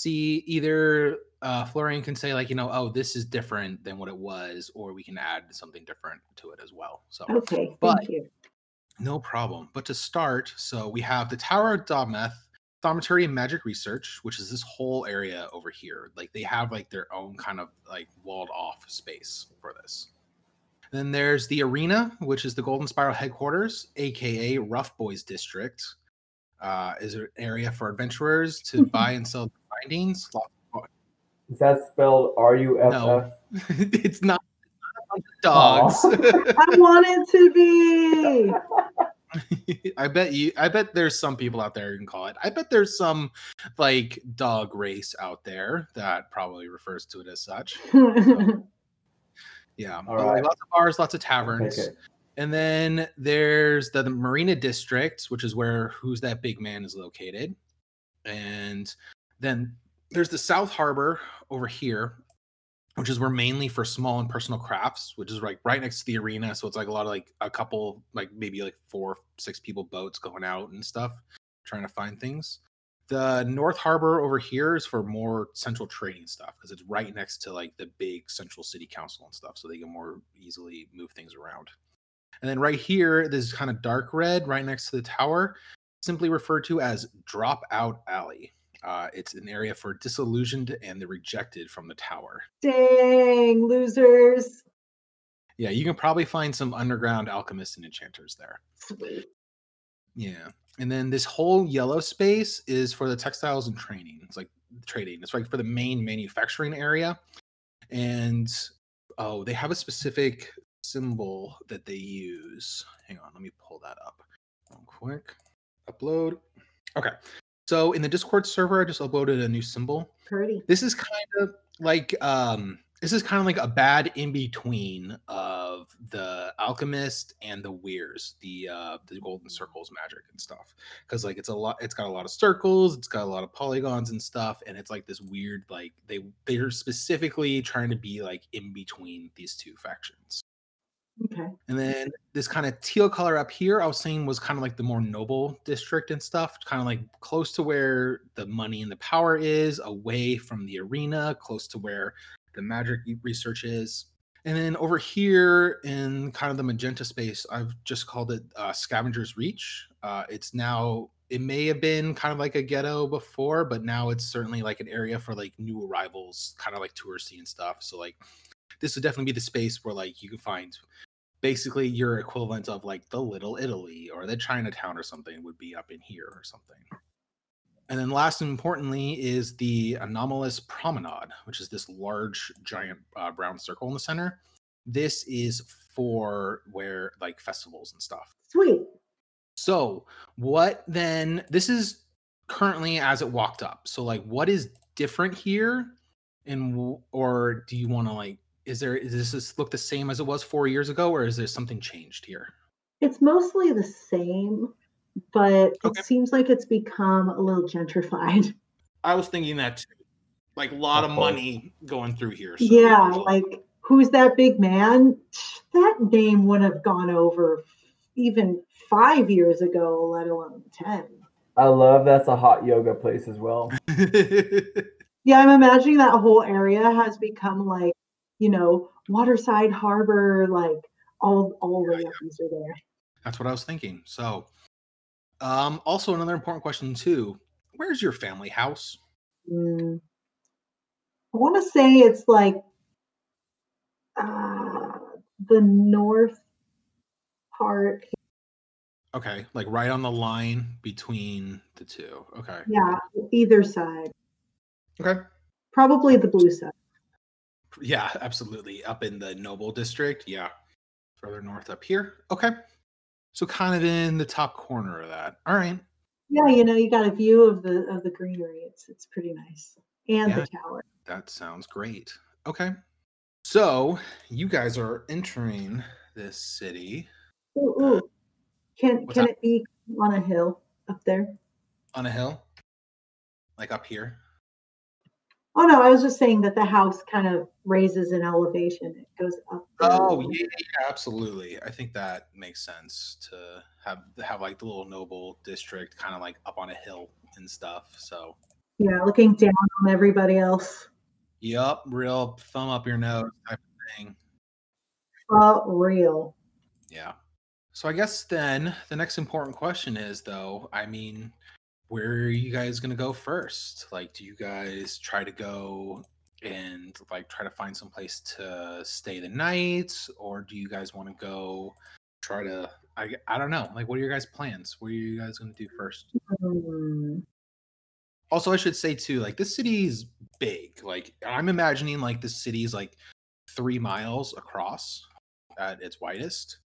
see either uh, Florian can say, like, you know, oh, this is different than what it was, or we can add something different to it as well. So Okay, But-. No problem. But to start, so we have the Tower of Dometh, Thaumaturgy and Magic Research, which is this whole area over here. Like they have like their own kind of like walled off space for this. Then there's the arena, which is the Golden Spiral headquarters, aka Rough Boys District. Uh, is an area for adventurers to (laughs) buy and sell findings. Is that spelled R U F F? No. (laughs) It's not, it's not a bunch of dogs. (laughs) I want it to be. (laughs) I bet you. I bet there's some people out there who can call it. I bet there's some like dog race out there that probably refers to it as such. Yeah, All but, like, right. lots of bars, lots of taverns, Okay. and then there's the, the Marina District, which is where Who's That Big Man is located, and then there's the South Harbor over here, which is where mainly for small and personal crafts, which is like right next to the arena. So it's like a lot of like a couple, like maybe like four, six people boats going out and stuff, trying to find things. The North Harbor over here is for more central trading stuff because it's right next to like the big central city council and stuff, so they can more easily move things around. And then right here, this kind of dark red right next to the tower, simply referred to as Dropout Alley. Uh, it's an area for disillusioned and the rejected from the tower. Dang, losers. Yeah, you can probably find some underground alchemists and enchanters there. Sweet. Yeah. And then this whole yellow space is for the textiles and training. It's like trading. It's like for the main manufacturing area. And oh, they have a specific symbol that they use. Hang on, let me pull that up real quick. Upload. Okay. So in the Discord server, I just uploaded a new symbol. Pretty. This is kind of like um this is kind of like a bad in between of the alchemist and the weirs the uh the golden circles magic and stuff because like it's a lot it's got a lot of circles it's got a lot of polygons and stuff and it's like this weird like they they're specifically trying to be like in between these two factions Okay. and then this kind of teal color up here, I was saying was kind of like the more noble district and stuff, kind of like close to where the money and the power is, away from the arena, close to where the magic research is. And then over here in kind of the magenta space, I've just called it uh, Scavenger's Reach. Uh, it's now, it may have been kind of like a ghetto before, but now it's certainly like an area for like new arrivals, kind of like touristy and stuff. So, like, this would definitely be the space where like you can find basically your equivalent of like the little italy or the chinatown or something would be up in here or something. And then last and importantly is the anomalous promenade which is this large giant uh, brown circle in the center. This is for where like festivals and stuff. Sweet. so what then this is currently as it walked up. So like what is different here? And or do you want to like is there does this look the same as it was four years ago or is there something changed here It's mostly the same, but Okay. it seems like it's become a little gentrified. (laughs) i was thinking that too like a lot of Of money going through here so yeah, like who's that big man? That name would have gone over even five years ago, let alone 10. I love that's a hot yoga place as well. (laughs) Yeah, I'm imagining that whole area has become like, you know, Waterside Harbor, like all all the yuppies are there. that's what i was thinking so um also another important question too where's your family house Mm. I want to say it's like uh, the north part. okay like right on the line between the two okay Yeah, either side. okay Probably the blue side. Yeah, absolutely. Up in the Noble district. Yeah. Further north up here. Okay. So kind of in the top corner of that. All right. Yeah, you know, you got a view of the of the greenery. It's it's pretty nice. And Yeah. the tower. That sounds great. Okay. So you guys are entering this city Ooh, uh, ooh. Can what's can that? it be on a hill up there? on a hill. Like up here. Oh no, I was just saying that the house kind of raises in elevation. It goes up. Oh yeah, yeah, absolutely. I think that makes sense to have have like the little noble district kind of like up on a hill and stuff. So Yeah, looking down on everybody else. Yup, real thumb up your nose type of thing. Uh, real. Yeah. So I guess then the next important question is though, I mean, where are you guys gonna go first? Like, do you guys try to go and like try to find some place to stay the night, or do you guys want to go try to? I I don't know. Like, what are your guys' plans? What are you guys gonna do first? Hmm. Also, I should say too, like this city is big. Like I'm imagining like this city is like three miles across at its widest.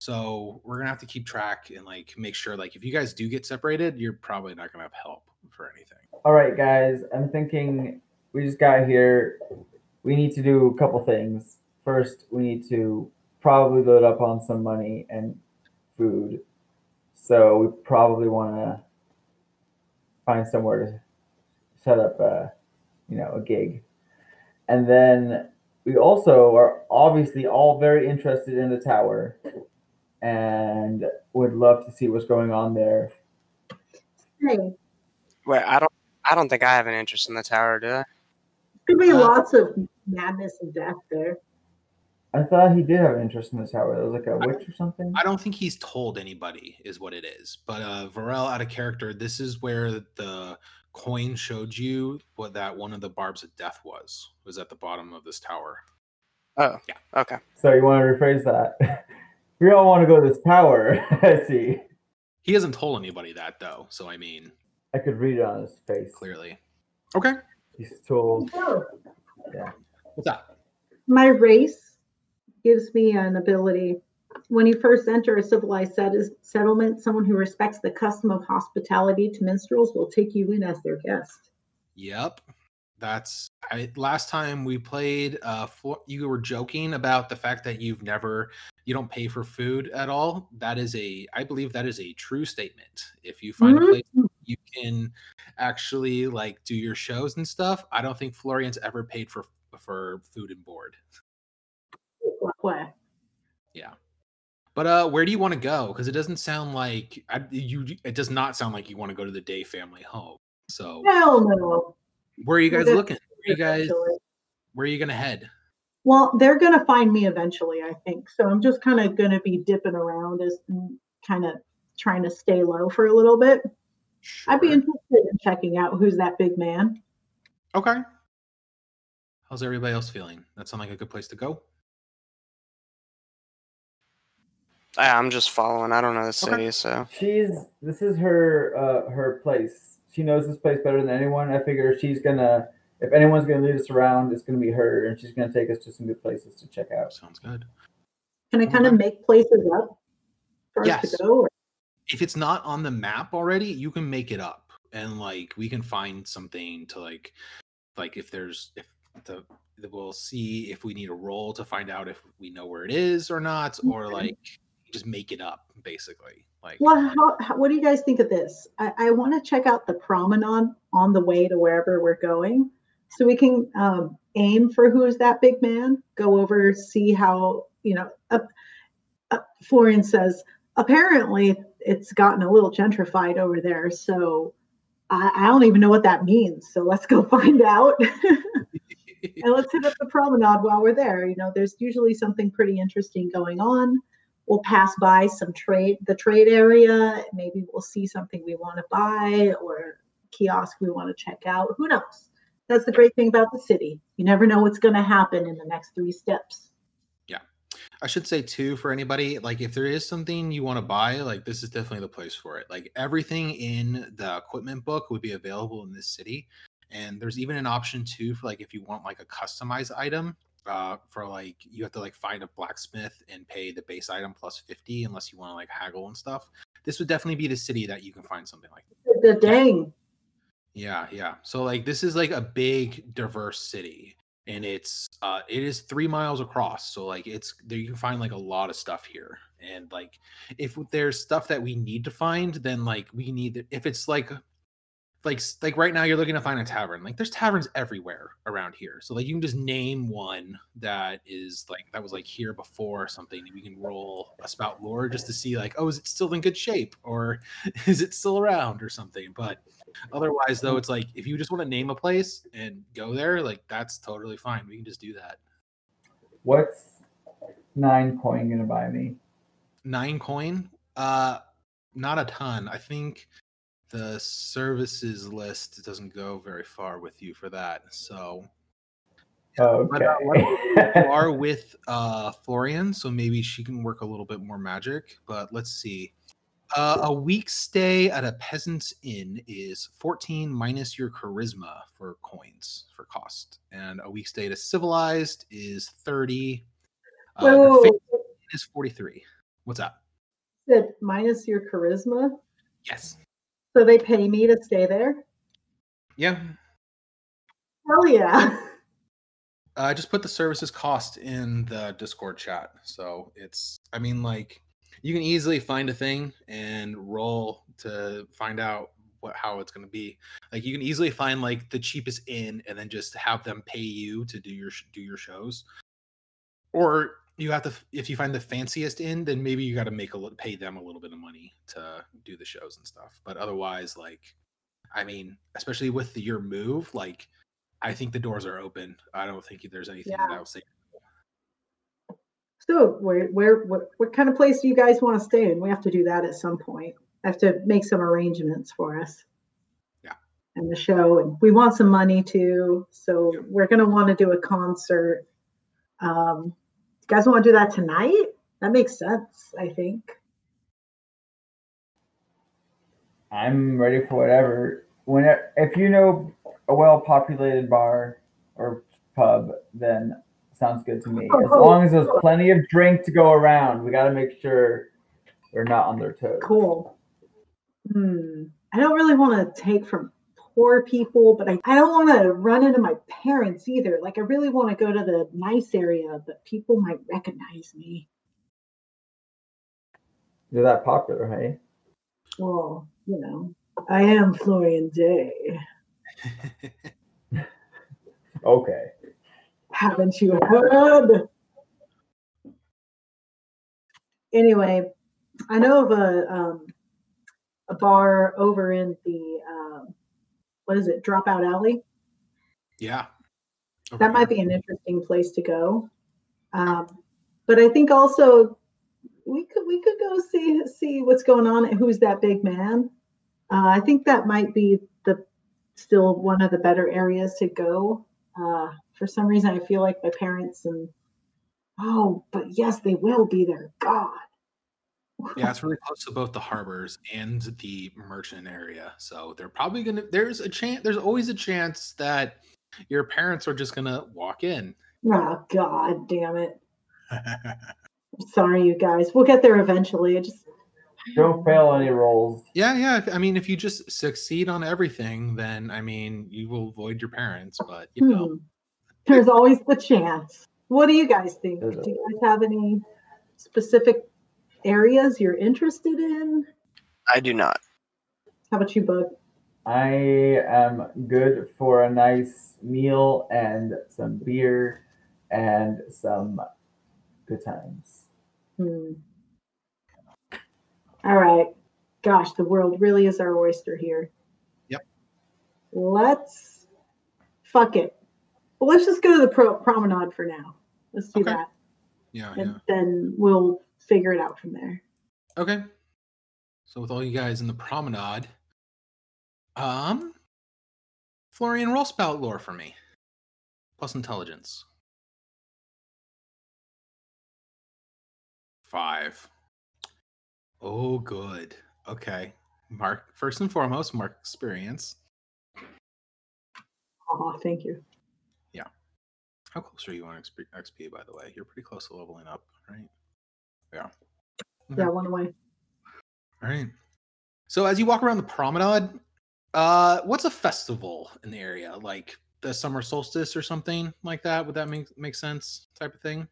So we're gonna have to keep track and like make sure like if you guys do get separated, you're probably not gonna have help for anything. All right, guys. I'm thinking we just got here. We need to do a couple things. First, we need to probably load up on some money and food. So we probably want to find somewhere to set up a, you know, a gig. and then we also are obviously all very interested in the tower, and would love to see what's going on there. Hey, Wait, I don't. I don't think I have an interest in the tower, do I? could be Uh, lots of madness and death there. I thought he did have an interest in the tower. There was like a witch or something. I don't think he's told anybody, is what it is. But uh Varel out of character, this is where the coin showed you what that one of the barbs of death was. Was at the bottom of this tower. Oh, Yeah. Okay. So you want to rephrase that? (laughs) we all want to go to this tower. (laughs) I see. He hasn't told anybody that though, so I mean, I could read it on his face. clearly. Okay. He's told. Oh, What's that? my race gives me an ability. When you first enter a civilized set- settlement, someone who respects the custom of hospitality to minstrels will take you in as their guest. Yep. That's I last time we played uh for, you were joking about the fact that you've never you don't pay for food at all. That is a I believe that is a true statement. If you find a place you can actually like do your shows and stuff, I don't think Florian's ever paid for for food and board. (laughs) yeah But uh where do you want to go? Because it doesn't sound like I, you it does not sound like you want to go to the day family home. So Hell no. Where are you guys looking? Where are you guys where are you gonna head? Well, they're going to find me eventually, I think. So I'm just kind of going to be dipping around as kind of trying to stay low for a little bit. I'd be interested in checking out who's that big man. Okay. How's everybody else feeling? That sound like a good place to go? I, I'm just following. I don't know the Okay. city, so She's this is her uh her place. She knows this place better than anyone. I figure she's gonna if anyone's gonna lead us around, it's gonna be her, and she's gonna take us to some good places to check out. Sounds good. Can I kind of make places up for us Yes. to go? Or, If it's not on the map already, you can make it up. And like we can find something to like like if there's if the the- we'll see if we need a roll to find out if we know where it is or not, or Okay. like just make it up basically. Like well, how, how, what do you guys think of this? I, I want to check out the promenade on the way to wherever we're going. So we can um, aim for who is that big man, go over, see how, you know, up, up, Florian says, apparently it's gotten a little gentrified over there. So I, I don't even know what that means. So let's go (laughs) find out. (laughs) and let's hit up the promenade while we're there. You know, there's usually something pretty interesting going on. We'll pass by some trade, the trade area. Maybe we'll see something we want to buy or kiosk we want to check out. Who knows? That's the great thing about the city. You never know what's going to happen in the next three steps. Yeah. I should say too for anybody like if there is something you want to buy, like this is definitely the place for it. Like everything in the equipment book would be available in this city, and there's even an option too for like if you want like a customized item. Uh, for like you have to like find a blacksmith and pay the base item plus 50 unless you want to like haggle and stuff. This would definitely be the city that you can find something like that. The dang. Yeah, yeah. So like this is like a big diverse city and it's uh it is 3 miles across. So like it's there you can find like a lot of stuff here. And like if there's stuff that we need to find then like we need if it's like like like right now you're looking to find a tavern. Like there's taverns everywhere around here. So like you can just name one that is like that was like here before or something and we can roll a spout lore just to see like oh is it still in good shape or (laughs) is it still around or something. But Otherwise, though, it's like if you just want to name a place and go there, like that's totally fine. We can just do that. What's nine coin gonna buy me? Nine coin, uh, not a ton. I think the services list doesn't go very far with you for that. So Okay. But, uh, you are (laughs) with uh Florian, so maybe she can work a little bit more magic. But let's see. Uh, a week stay at a peasant's inn is 14 minus your charisma for coins for cost, and a week stay at a civilized is 30. Uh, is 43. What's that? Said minus your charisma. Yes. So they pay me to stay there? Yeah. Hell yeah. Uh, I just put the services cost in the Discord chat. So it's, I mean, like, you can easily find a thing and roll to find out what how it's going to be. Like you can easily find like the cheapest inn and then just have them pay you to do your do your shows. Or you have to if you find the fanciest inn, then maybe you got to make a little pay them a little bit of money to do the shows and stuff. But otherwise, like, I mean, especially with the, your move, like, I think the doors are open. I don't think there's anything Yeah. that I would say. So where, where, what, what kind of place do you guys want to stay in? We have to do that at some point. I have to make some arrangements for us. Yeah. And the show, and we want some money too. So Yep. we're gonna want to do a concert. Um, guys want to do that tonight? That makes sense, I think. I'm ready for whatever. When if you know a well-populated bar or pub, then sounds good to me. As long as there's plenty of drink to go around, we got to make sure we're not on their toes. Cool. Hmm. I don't really want to take from poor people, but I, I don't want to run into my parents either. Like, I really want to go to the nice area, but people might recognize me. You're that popular, hey? Well, you know, I am Florian Day. (laughs) Okay. Haven't you heard? Anyway, I know of a um, a bar over in the um, what is it? Dropout Alley. yeah. that might be an interesting place to go. Um, but I think also we could we could go see see what's going on. Who's that big man? Uh, I think that might be the still one of the better areas to go. Uh, for some reason, I feel like my parents and oh, but yes, they will be there. God, Yeah, it's really close to both the harbors and the merchant area. So they're probably gonna there's a chance there's always a chance that your parents are just gonna walk in. oh God, damn it! Sorry, you guys. We'll get there eventually. I just Don't fail any rolls. yeah, yeah. I mean if you just succeed on everything, then I mean you will avoid your parents, but you know. Hmm. There's always the chance. What do you guys think? Do you guys have any specific areas you're interested in? I do not. How about you, Bug? I am good for a nice meal and some beer and some good times. Hmm. All right. Gosh, the world really is our oyster here. Yep. Let's fuck it. Well, let's just go to the pro- promenade for now. Let's do Okay. that, Yeah, yeah. and then we'll figure it out from there. Okay. So with all you guys in the promenade, um, Florian roll spout lore for me, plus intelligence. Five. Oh, good. Okay. Mark. First and foremost, mark experience. Oh, thank you. Yeah. How close are you on XP, XP, by the way? You're pretty close to leveling up, right? Yeah. Okay. Yeah, one away. All right. So as you walk around the promenade, uh, what's a festival in the area? Like the summer solstice or something like that? Would that make make sense? Type of thing.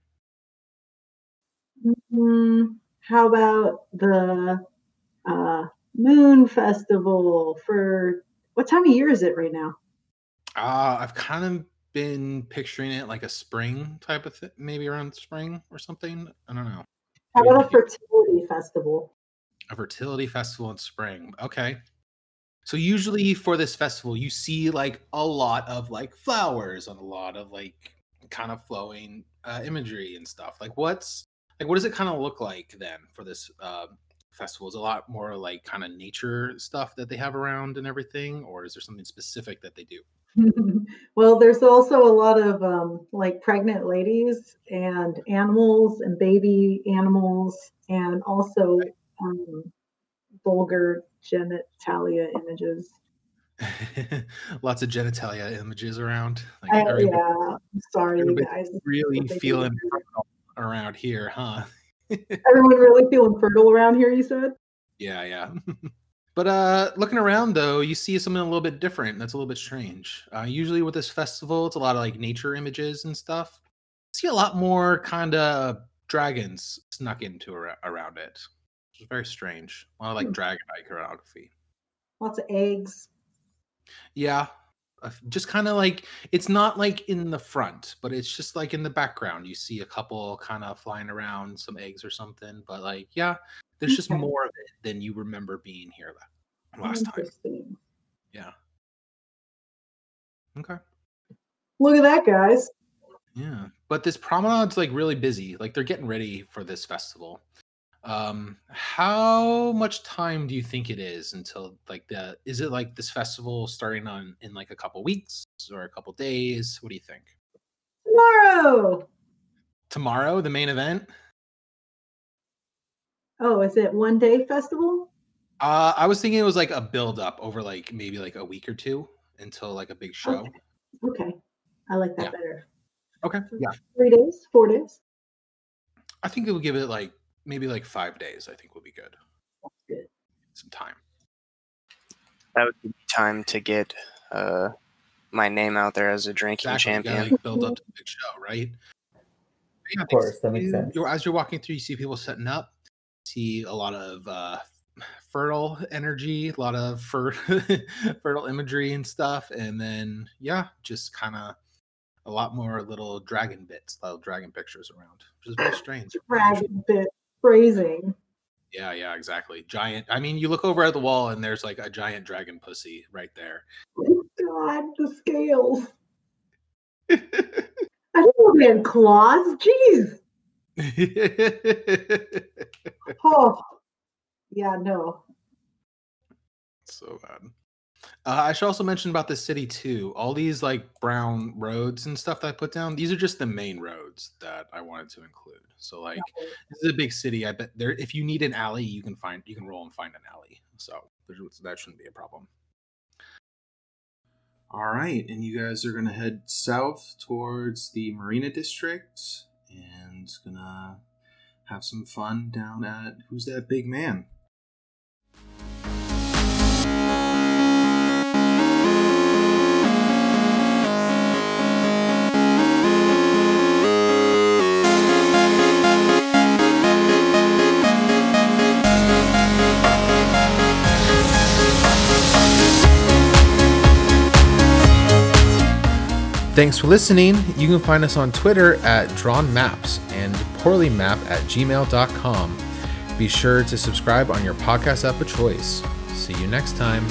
Mm, how about the uh, Moon Festival for what time of year is it right now? Uh, I've kind of been picturing it like a spring type of thing, maybe around spring or something. I don't know. How What do you about a fertility festival? A fertility festival in spring. Okay. So usually for this festival, you see like a lot of like flowers and a lot of like kind of flowing uh, imagery and stuff. Like what's like what does it kind of look like then for this uh, festival? Is a lot more like kind of nature stuff that they have around and everything, or is there something specific that they do? (laughs) well, there's also a lot of um, like pregnant ladies and animals and baby animals, and also um, vulgar genitalia images. (laughs) Lots of genitalia images around. Like everybody yeah, sorry, you guys. really what they do feeling around here, huh? (laughs) Everyone really feeling fertile around here, you said? Yeah, yeah. But uh looking around though, you see something a little bit different. That's a little bit strange. Uh usually with this festival, it's a lot of like nature images and stuff. see a lot more kind of dragons snuck into ar- around it. Which is very strange. A lot of like Hmm. dragon iconography. Lots of eggs. Yeah. Uh, Just kind of like it's not like in the front, but it's just like in the background. You see a couple kind of flying around, some eggs or something. But like, yeah, there's just Okay. more of it than you remember being here la- last time. Yeah. Okay. Look at that, guys. Yeah. But this promenade's like really busy. Like they're getting ready for this festival. Um, how much time do you think it is until like the is it like this festival starting on in like a couple weeks or a couple days? What do you think? Tomorrow. Tomorrow, the main event? Oh, is it one day festival? Uh I was thinking it was like a build up over like maybe like a week or two until like a big show. Okay. Okay. I like that Yeah. better. Okay. Yeah. Three days, four days. I think it will give it like maybe like five days, I think will be good. good. Some time. That would be time to get uh, my name out there as a drinking Exactly. You gotta, champion. like, build up to the big show, right? Yeah, Of course, that makes sense. you're- as you're walking through, you see people setting up, see a lot of uh, fertile energy, a lot of fer- (laughs) fertile imagery and stuff, and then yeah, just kind of a lot more little dragon bits, little dragon pictures around, which is very strange. (laughs) Dragon bit phrasing. Yeah, yeah, exactly. Giant. I mean, you look over at the wall and there's like a giant dragon pussy right there. Oh god, the scales. (laughs) I didn't know they had claws. Jeez. (laughs) Oh. Yeah, no. so bad. Uh, I should also mention about the city too. All these like brown roads and stuff that I put down. These are just the main roads that I wanted to include. So like, this is a big city. I bet there. If you need an alley, you can find. You can roll and find an alley. So that shouldn't be a problem. All right, and you guys are gonna head south towards the Marina District and gonna have some fun down at Who's That Big Man? Thanks for listening. You can find us on Twitter at Drawn Maps and poorlymap at gmail.com. Be sure to subscribe on your podcast app of choice. See you next time.